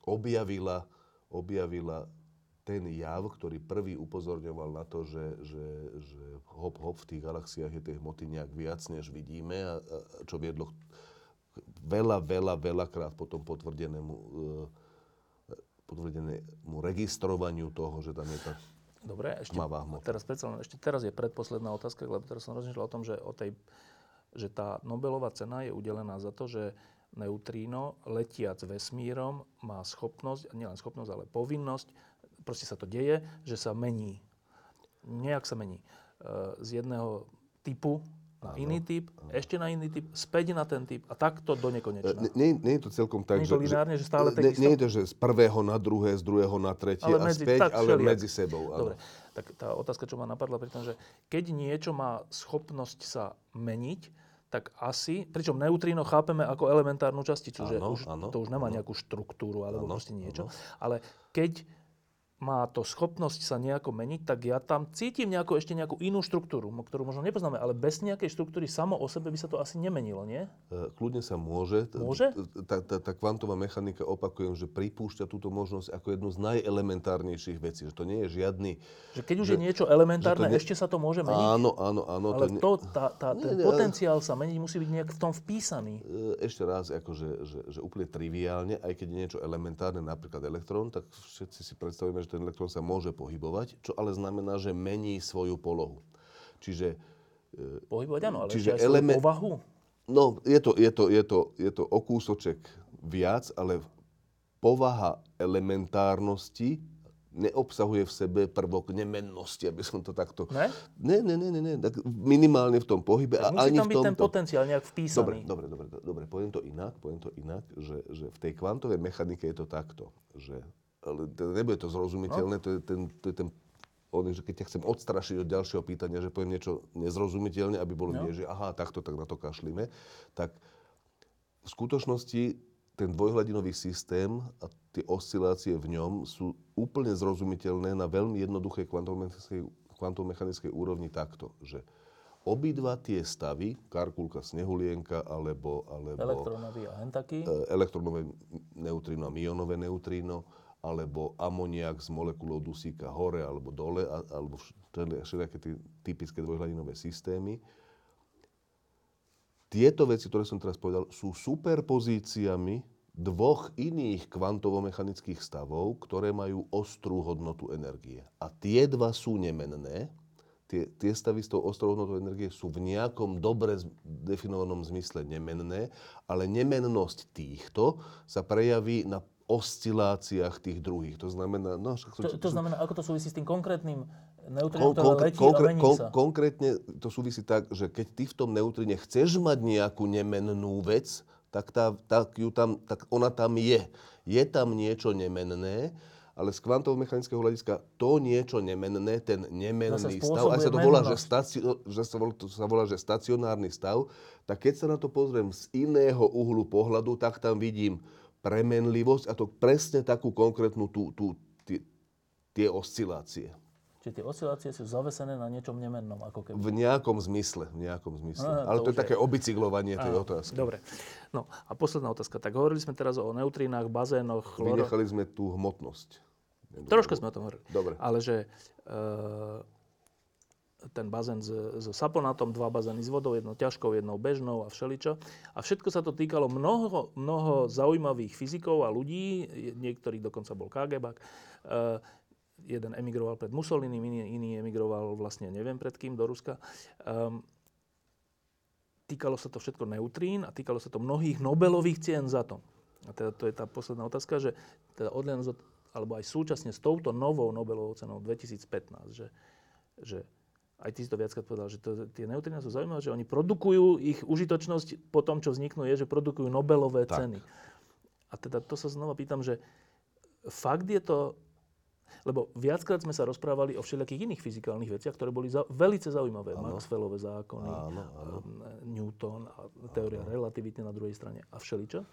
objavila, objavila ten jav, ktorý prvý upozorňoval na to, že, že, že hop, hop v tých galaxiách je tej hmoty nejak viac, než vidíme, a, a čo viedlo veľa, veľa, veľakrát potom potvrdenému, e, potvrdenému registrovaniu toho, že tam je tá Dobre, ešte, hmota. teraz, ešte teraz je predposledná otázka, lebo teraz som rozmýšľal o tom, že, o tej, že tá Nobelová cena je udelená za to, že neutríno, letiac vesmírom, má schopnosť, nielen schopnosť, ale povinnosť proste sa to deje, že sa mení. Nejak sa mení. E, z jedného typu na áno, iný typ, ešte na iný typ, späť na ten typ a takto do nekonečna. E, nie, nie je to celkom tak, nie že, lineárne, že stále nie, nie je to, že z prvého na druhé, z druhého na tretie ale a medzi, späť, ale všelijak. medzi sebou. Áno. Dobre, tak tá otázka, čo ma napadla pri tom, že keď niečo má schopnosť sa meniť, tak asi, pričom neutríno chápeme ako elementárnu časticu, áno, že už, áno, to už nemá áno. nejakú štruktúru alebo áno, proste niečo, áno. ale keď má to schopnosť sa nejako meniť, tak ja tam cítim nejakú, ešte nejakú inú štruktúru, ktorú možno nepoznáme, ale bez nejakej štruktúry samo o sebe by sa to asi nemenilo, nie? E, kľudne sa môže. Môže? Tá, kvantová mechanika, opakujem, že pripúšťa túto možnosť ako jednu z najelementárnejších vecí, že to nie je žiadny... Že keď už je niečo elementárne, ne... ešte sa to môže meniť? Áno, áno, áno. Ale to, ten potenciál sa meniť musí byť nejak v tom vpísaný. E, ešte raz, akože, že, úplne triviálne, aj keď je niečo elementárne, napríklad elektrón, tak všetci si predstavujeme, že ten elektrón sa môže pohybovať, čo ale znamená, že mení svoju polohu. Čiže... Pohybovať áno, ale čiže element- povahu. No, je to, je, to, je, to, je to o kúsoček viac, ale povaha elementárnosti neobsahuje v sebe prvok nemennosti, aby som to takto... Ne? Ne, ne, ne, ne, ne. Tak minimálne v tom pohybe a Musí ani tam byť ten potenciál nejak Dobre, vpísaný. dobre, dobre, do- dobre, poviem to inak, poviem to inak, že, že v tej kvantovej mechanike je to takto, že, nebude to zrozumiteľné, to je ten, to je ten on, že keď ťa chcem odstrašiť od ďalšieho pýtania, že poviem niečo nezrozumiteľne, aby bolo No. nie, že aha, takto, tak na to kašlíme, tak v skutočnosti ten dvojhladinový systém a tie oscilácie v ňom sú úplne zrozumiteľné na veľmi jednoduchej kvantovo-mechanickej úrovni takto, že obidva tie stavy, karkulka snehulienka alebo, alebo Elektronový a e, elektronové neutrino a mionové neutrino, alebo amoniak s molekulou dusíka hore alebo dole, alebo všeli- všelijaké tie typické dvojhladinové systémy. Tieto veci, ktoré som teraz povedal, sú superpozíciami dvoch iných kvantovo-mechanických stavov, ktoré majú ostrú hodnotu energie. A tie dva sú nemenné. Tie, tie stavy s tou ostrou hodnotou energie sú v nejakom dobre definovanom zmysle nemenné, ale nemennosť týchto sa prejaví na osciláciách tých druhých. To znamená... No, však To, to znamená, ako to súvisí s tým konkrétnym Kon- neutrinom, ktoré konkre- letí konkre- a mení kon- sa. Konkrétne to súvisí tak, že keď ty v tom neutrine chceš mať nejakú nemennú vec, tak, tá, tak, ju tam, tak ona tam je. Je tam niečo nemenné, ale z kvantovo-mechanického hľadiska to niečo nemenné, ten nemenný stav, aj sa to volá, že, stacio, že sa volá, to sa volá, že stacionárny stav, tak keď sa na to pozriem z iného uhlu pohľadu, tak tam vidím premenlivosť a to presne takú konkrétnu tú, tú, tie, tie oscilácie. Čiže tie oscilácie sú zavesené na niečom nemennom, ako keby. V nejakom zmysle, v nejakom zmysle. Á, Ale to to je už je- také obicyklovanie tej Áno, otázky. Dobre. No a posledná otázka. Tak hovorili sme teraz o neutrinách, bazénoch, chloro... Vynechali sme tú hmotnosť. Troška sme o tom hovorili. Dobre. Ale že e, ten bazén s, s saponátom, dva bazény s vodou, jednou ťažkou, jednou bežnou a všeličo. A všetko sa to týkalo mnoho, mnoho zaujímavých fyzikov a ľudí, niektorých dokonca bol KGBak. E, jeden emigroval pred Mussolinim, iný, iný emigroval vlastne neviem pred kým, do Ruska. Ehm, týkalo sa to všetko neutrín a týkalo sa to mnohých Nobelových cien za to. A teda to je tá posledná otázka, že teda odhľadnúť od- alebo aj súčasne s touto novou Nobelovou cenou 2015, že, že aj ty si to viackrát povedal, že to, tie neutrína sú zaujímavé, že oni produkujú, ich užitočnosť po tom, čo vzniknú, je, že produkujú Nobelové Tak. ceny. A teda to sa znova pýtam, že fakt je to, lebo viackrát sme sa rozprávali o všelijakých iných fyzikálnych veciach, ktoré boli za, veľmi zaujímavé. Áno. Maxwellové zákony, Áno, áno. Newton a teória relativity na druhej strane a všeličo.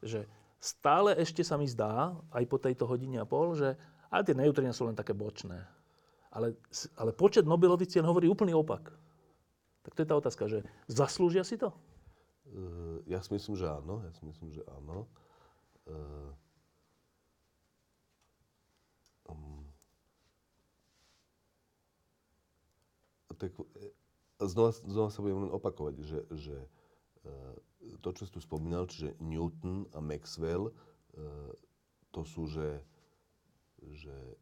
Že stále ešte sa mi zdá, aj po tejto hodine a pol, že ale tie neutrína sú len také bočné. Ale, ale počet Nobelových cien hovorí úplný opak. Tak to je tá otázka, že zaslúžia si to? Uh, ja si myslím, že áno. Ja si myslím, že áno. Uh, um, tak, e, znova, znova sa budem len opakovať, že, že uh, to, čo si tu spomínal, čiže Newton a Maxwell, uh, to sú, že, že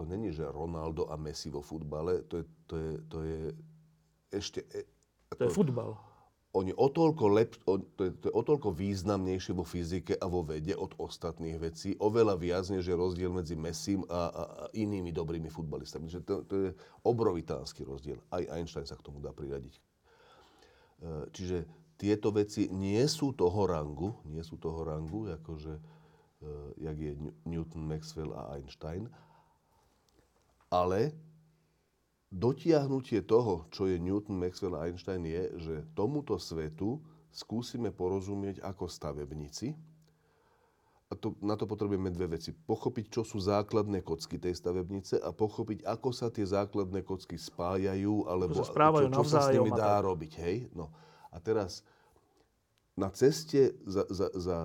to není, že Ronaldo a Messi vo futbale, to je, to je, to je ešte... e, To je futbal. oni o toľko, lep, o, to, je, to je o toľko významnejšie vo fyzike a vo vede od ostatných vecí, oveľa viac, než je rozdiel medzi Messim a, a, a inými dobrými futbalistami. Že to, to je obrovitánsky rozdiel. Aj Einstein sa k tomu dá priradiť. E, Čiže tieto veci nie sú toho rangu, nie sú toho rangu, akože, e, jak je New- Newton, Maxwell a Einstein, ale dotiahnutie toho, čo je Newton, Maxwell a Einstein, je, že tomuto svetu skúsime porozumieť ako stavebníci. A to, na to potrebujeme dve veci. Pochopiť, čo sú základné kocky tej stavebnice a pochopiť, ako sa tie základné kocky spájajú, alebo sa čo, čo sa s nimi dá robiť. Hej? No. A teraz na ceste za, za, za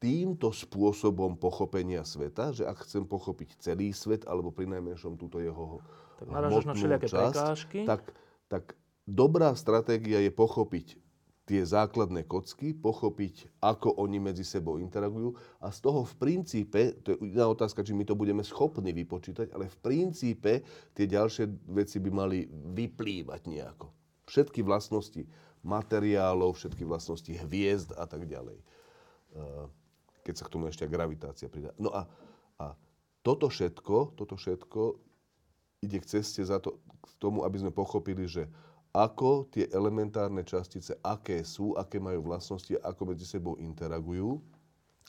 týmto spôsobom pochopenia sveta, že ak chcem pochopiť celý svet, alebo pri najmenšom túto jeho Tak na hmotnú všelijaké časť, prekážky. tak, tak dobrá stratégia je pochopiť tie základné kocky, pochopiť, ako oni medzi sebou interagujú a z toho v princípe, to je iná otázka, či my to budeme schopní vypočítať, ale v princípe tie ďalšie veci by mali vyplývať nejako. Všetky vlastnosti materiálov, všetky vlastnosti hviezd a tak ďalej. Keď sa k tomu ešte gravitácia pridá. No a, a toto všetko, toto všetko ide k ceste za to, k tomu, aby sme pochopili, že ako tie elementárne častice, aké sú, aké majú vlastnosti, ako medzi sebou interagujú.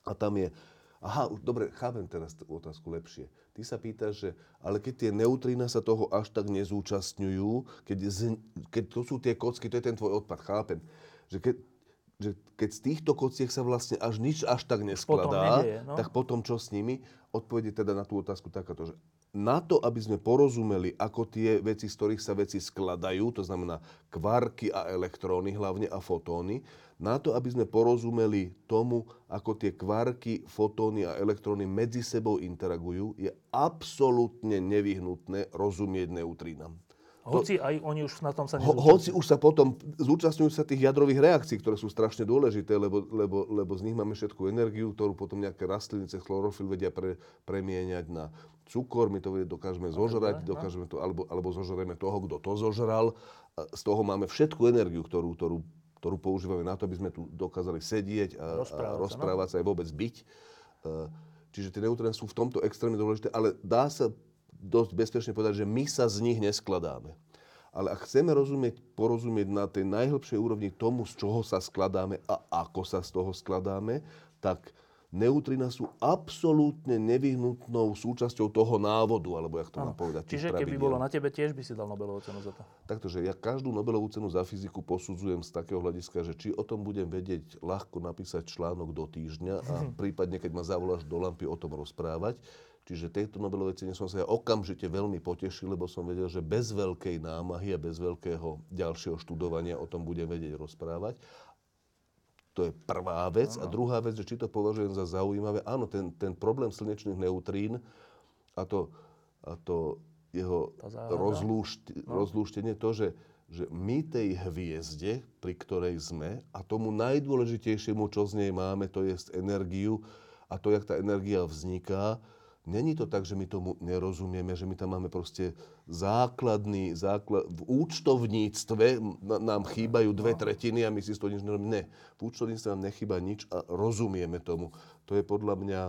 A tam je, aha, dobre, chápem teraz tú otázku lepšie. Ty sa pýtaš, že ale keď tie neutrína sa toho až tak nezúčastňujú, keď, z, keď to sú tie kocky, to je ten tvoj odpad, chápem. Že keď, že keď z týchto kociek sa vlastne až nič až tak neskladá, potom nedieje, no? tak potom čo s nimi? Odpovede teda na tú otázku takáto, že na to, aby sme porozumeli, ako tie veci, z ktorých sa veci skladajú, to znamená kvarky a elektróny hlavne a fotóny, na to, aby sme porozumeli tomu, ako tie kvarky, fotóny a elektróny medzi sebou interagujú, je absolútne nevyhnutné rozumieť neutrínam. Hoci aj oni už na tom sa nezúčastňujú. Hoci už sa potom zúčastňujú sa tých jadrových reakcií, ktoré sú strašne dôležité, lebo, lebo, lebo z nich máme všetku energiu, ktorú potom nejaké rastliny cez chlorofil vedia pre, premieňať na cukor, my to dokážeme zožrať, no. dokážeme to, alebo, alebo zožreme toho, kto to zožral. Z toho máme všetku energiu, ktorú, ktorú, ktorú používame na to, aby sme tu dokázali sedieť a rozprávať, a rozprávať no. sa aj vôbec byť. E, čiže tie neutróny sú v tomto extrémne dôležité, ale dá sa dosť bezpečne povedať, že my sa z nich neskladáme. Ale ak chceme rozumieť, porozumieť na tej najhlbšej úrovni tomu, z čoho sa skladáme a ako sa z toho skladáme, tak Neutrina sú absolútne nevyhnutnou súčasťou toho návodu, alebo jak to mám povedať. Čiže keby bolo na tebe, tiež by si dal Nobelovú cenu za to? Takto, že ja každú Nobelovú cenu za fyziku posudzujem z takého hľadiska, že či o tom budem vedieť ľahko napísať článok do týždňa a [LAUGHS] prípadne, keď ma zavoláš do lampy, o tom rozprávať. Čiže tejto Nobelovej cene som sa ja okamžite veľmi potešil, lebo som vedel, že bez veľkej námahy a bez veľkého ďalšieho študovania o tom budem vedieť rozprávať. To je prvá vec. Ano. A druhá vec, že či to považujem za zaujímavé. Áno, ten, ten problém slnečných neutrín a to, a to jeho rozlúšt, no. rozlúštenie, to, že, že my tej hviezde, pri ktorej sme, a tomu najdôležitejšiemu, čo z nej máme, to je energiu a to, jak tá energia vzniká, Není to tak, že my tomu nerozumieme, že my tam máme proste základný, základ, v účtovníctve nám chýbajú dve no. tretiny a my si z toho nič nerobíme. Ne, v účtovníctve nám nechýba nič a rozumieme tomu. To je podľa mňa,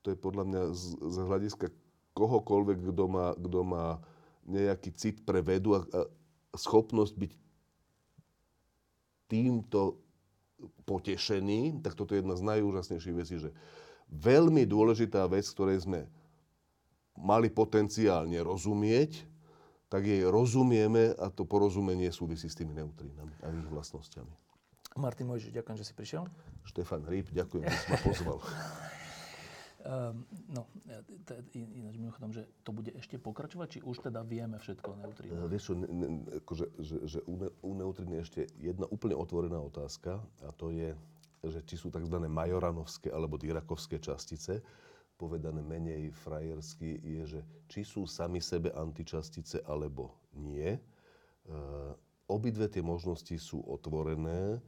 to je podľa mňa z, z hľadiska kohokoľvek, kto má, kto má nejaký cit pre vedu a, a schopnosť byť týmto potešený, tak toto je jedna z najúžasnejších vecí, že veľmi dôležitá vec, ktorej sme mali potenciálne rozumieť, tak jej rozumieme a to porozumenie súvisí s tými neutrínami a ich vlastnosťami. Martin Mojžiš, ďakujem, že si prišiel. Štefan Rýb, ďakujem, že si ma pozval. Um, [LAUGHS] no, ináč mimochodom, že to bude ešte pokračovať, či už teda vieme všetko o neutrínach? Uh, vieš čo, akože, že, že u neutrín je ešte jedna úplne otvorená otázka a to je, že či sú tzv. majoranovské alebo dirakovské častice, povedané menej frajersky, je, že či sú sami sebe antičastice alebo nie. E, obidve tie možnosti sú otvorené. E,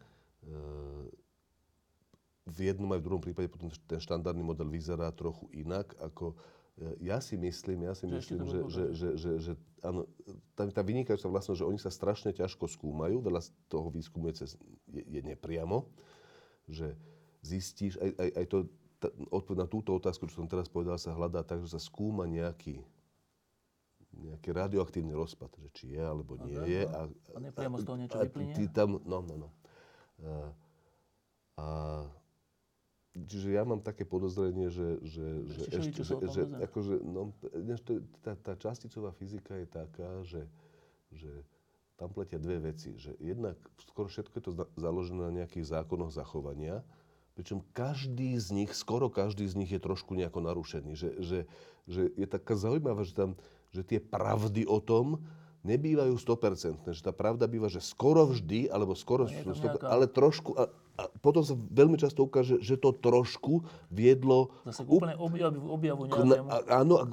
v jednom aj v druhom prípade potom ten štandardný model vyzerá trochu inak, ako e, ja si myslím, ja si že myslím, že, že, že, že, že áno, tá, tá vynikajúca vlastnosť, že oni sa strašne ťažko skúmajú, veľa z toho výskumu je, cez, je, je nepriamo že zistíš, aj, aj, aj to, tá, odpoveď na túto otázku, čo som teraz povedal, sa hľadá tak, že sa skúma nejaký, nejaký radioaktívny rozpad, že či je alebo nie okay, je. A, a nepriamo z toho niečo vyplynie? Ty tam, no, no, no. A, a, čiže ja mám také podozrenie, že, že, že, ešte, že, že akože, no, tá, tá časticová fyzika je taká, že, že tam pletia dve veci. Že jednak skoro všetko je to založené na nejakých zákonoch zachovania, pričom každý z nich, skoro každý z nich je trošku nejako narušený. Že, že, že je taká zaujímavá, že, tam, že tie pravdy o tom nebývajú 100%. Že tá pravda býva, že skoro vždy, alebo skoro, no, 100%, nejaká... ale trošku, a, potom sa veľmi často ukáže, že to trošku viedlo... Zase k úplne objavu, objavu Áno, a,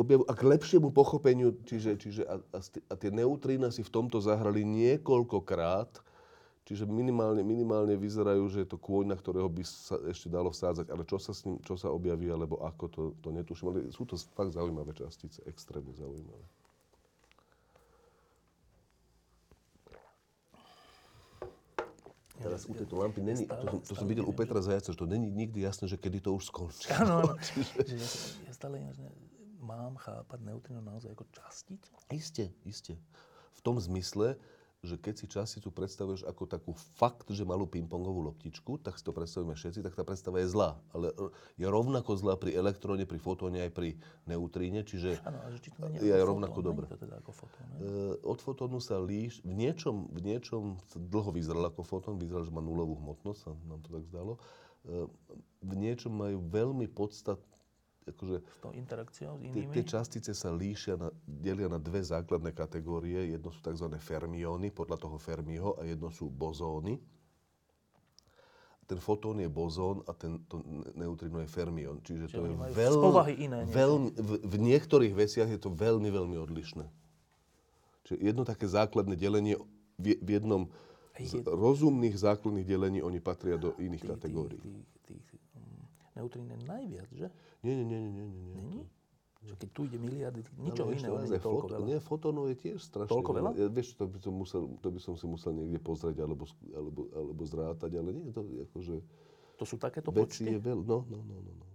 objavu, a k lepšiemu pochopeniu. Čiže, čiže a, a, a tie neutrína si v tomto zahrali niekoľkokrát. Čiže minimálne, minimálne vyzerajú, že je to kôň, na ktorého by sa ešte dalo vsádzať. Ale čo sa s ním, čo sa objaví, alebo ako, to, to netuším. Ale sú to fakt zaujímavé častice, extrémne zaujímavé. Teraz u tejto lampy není, to, som, to som videl u Petra Zajaca, že to není nikdy jasné, že kedy to už skončí. Áno, áno. [LAUGHS] Ja, ja stále ináč ne- mám chápať neutrino naozaj ako časticu? Isté, isté. V tom zmysle, že keď si časticu predstavuješ ako takú fakt, že malú pingpongovú loptičku, tak si to predstavíme všetci, tak tá predstava je zlá. Ale je rovnako zlá pri elektróne, pri fotóne aj pri neutríne, čiže ale že či to nie je rovnako to teda ako fotón, ne? E, od fotónu sa líš, v niečom, v niečom dlho vyzeral ako fotón, vyzeral, že má nulovú hmotnosť, sa nám to tak zdalo. E, v niečom majú veľmi podstat, akože S tou interakciou s inými? tie častice sa líšia, na, delia na dve základné kategórie. Jedno sú tzv. fermióny, podľa toho Fermiho, a jedno sú bozóny. Ten fotón je bozón a ten, to ne- neutrino je fermión. Čiže, Čiže to je veľmi, iné veľmi, v, v niektorých veciach je to veľmi, veľmi odlišné. Čiže jedno také základné delenie v, v jednom z rozumných základných delení oni patria do iných Tých- kategórií. Tých, tých, tých neutrín je najviac, že? Nie, nie, nie, nie, nie. nie. Není? Čo keď tu ide miliardy, ničo Ale iné, ešte raz, nie je toľko foto- veľa. Nie, fotónov je tiež strašne Toľko veľa? Ja, vieš, to by, som musel, to by som si musel niekde pozrieť alebo, alebo, alebo zrátať, ale nie to akože... To sú takéto Veci počty? je veľa. No, no, no, no, no.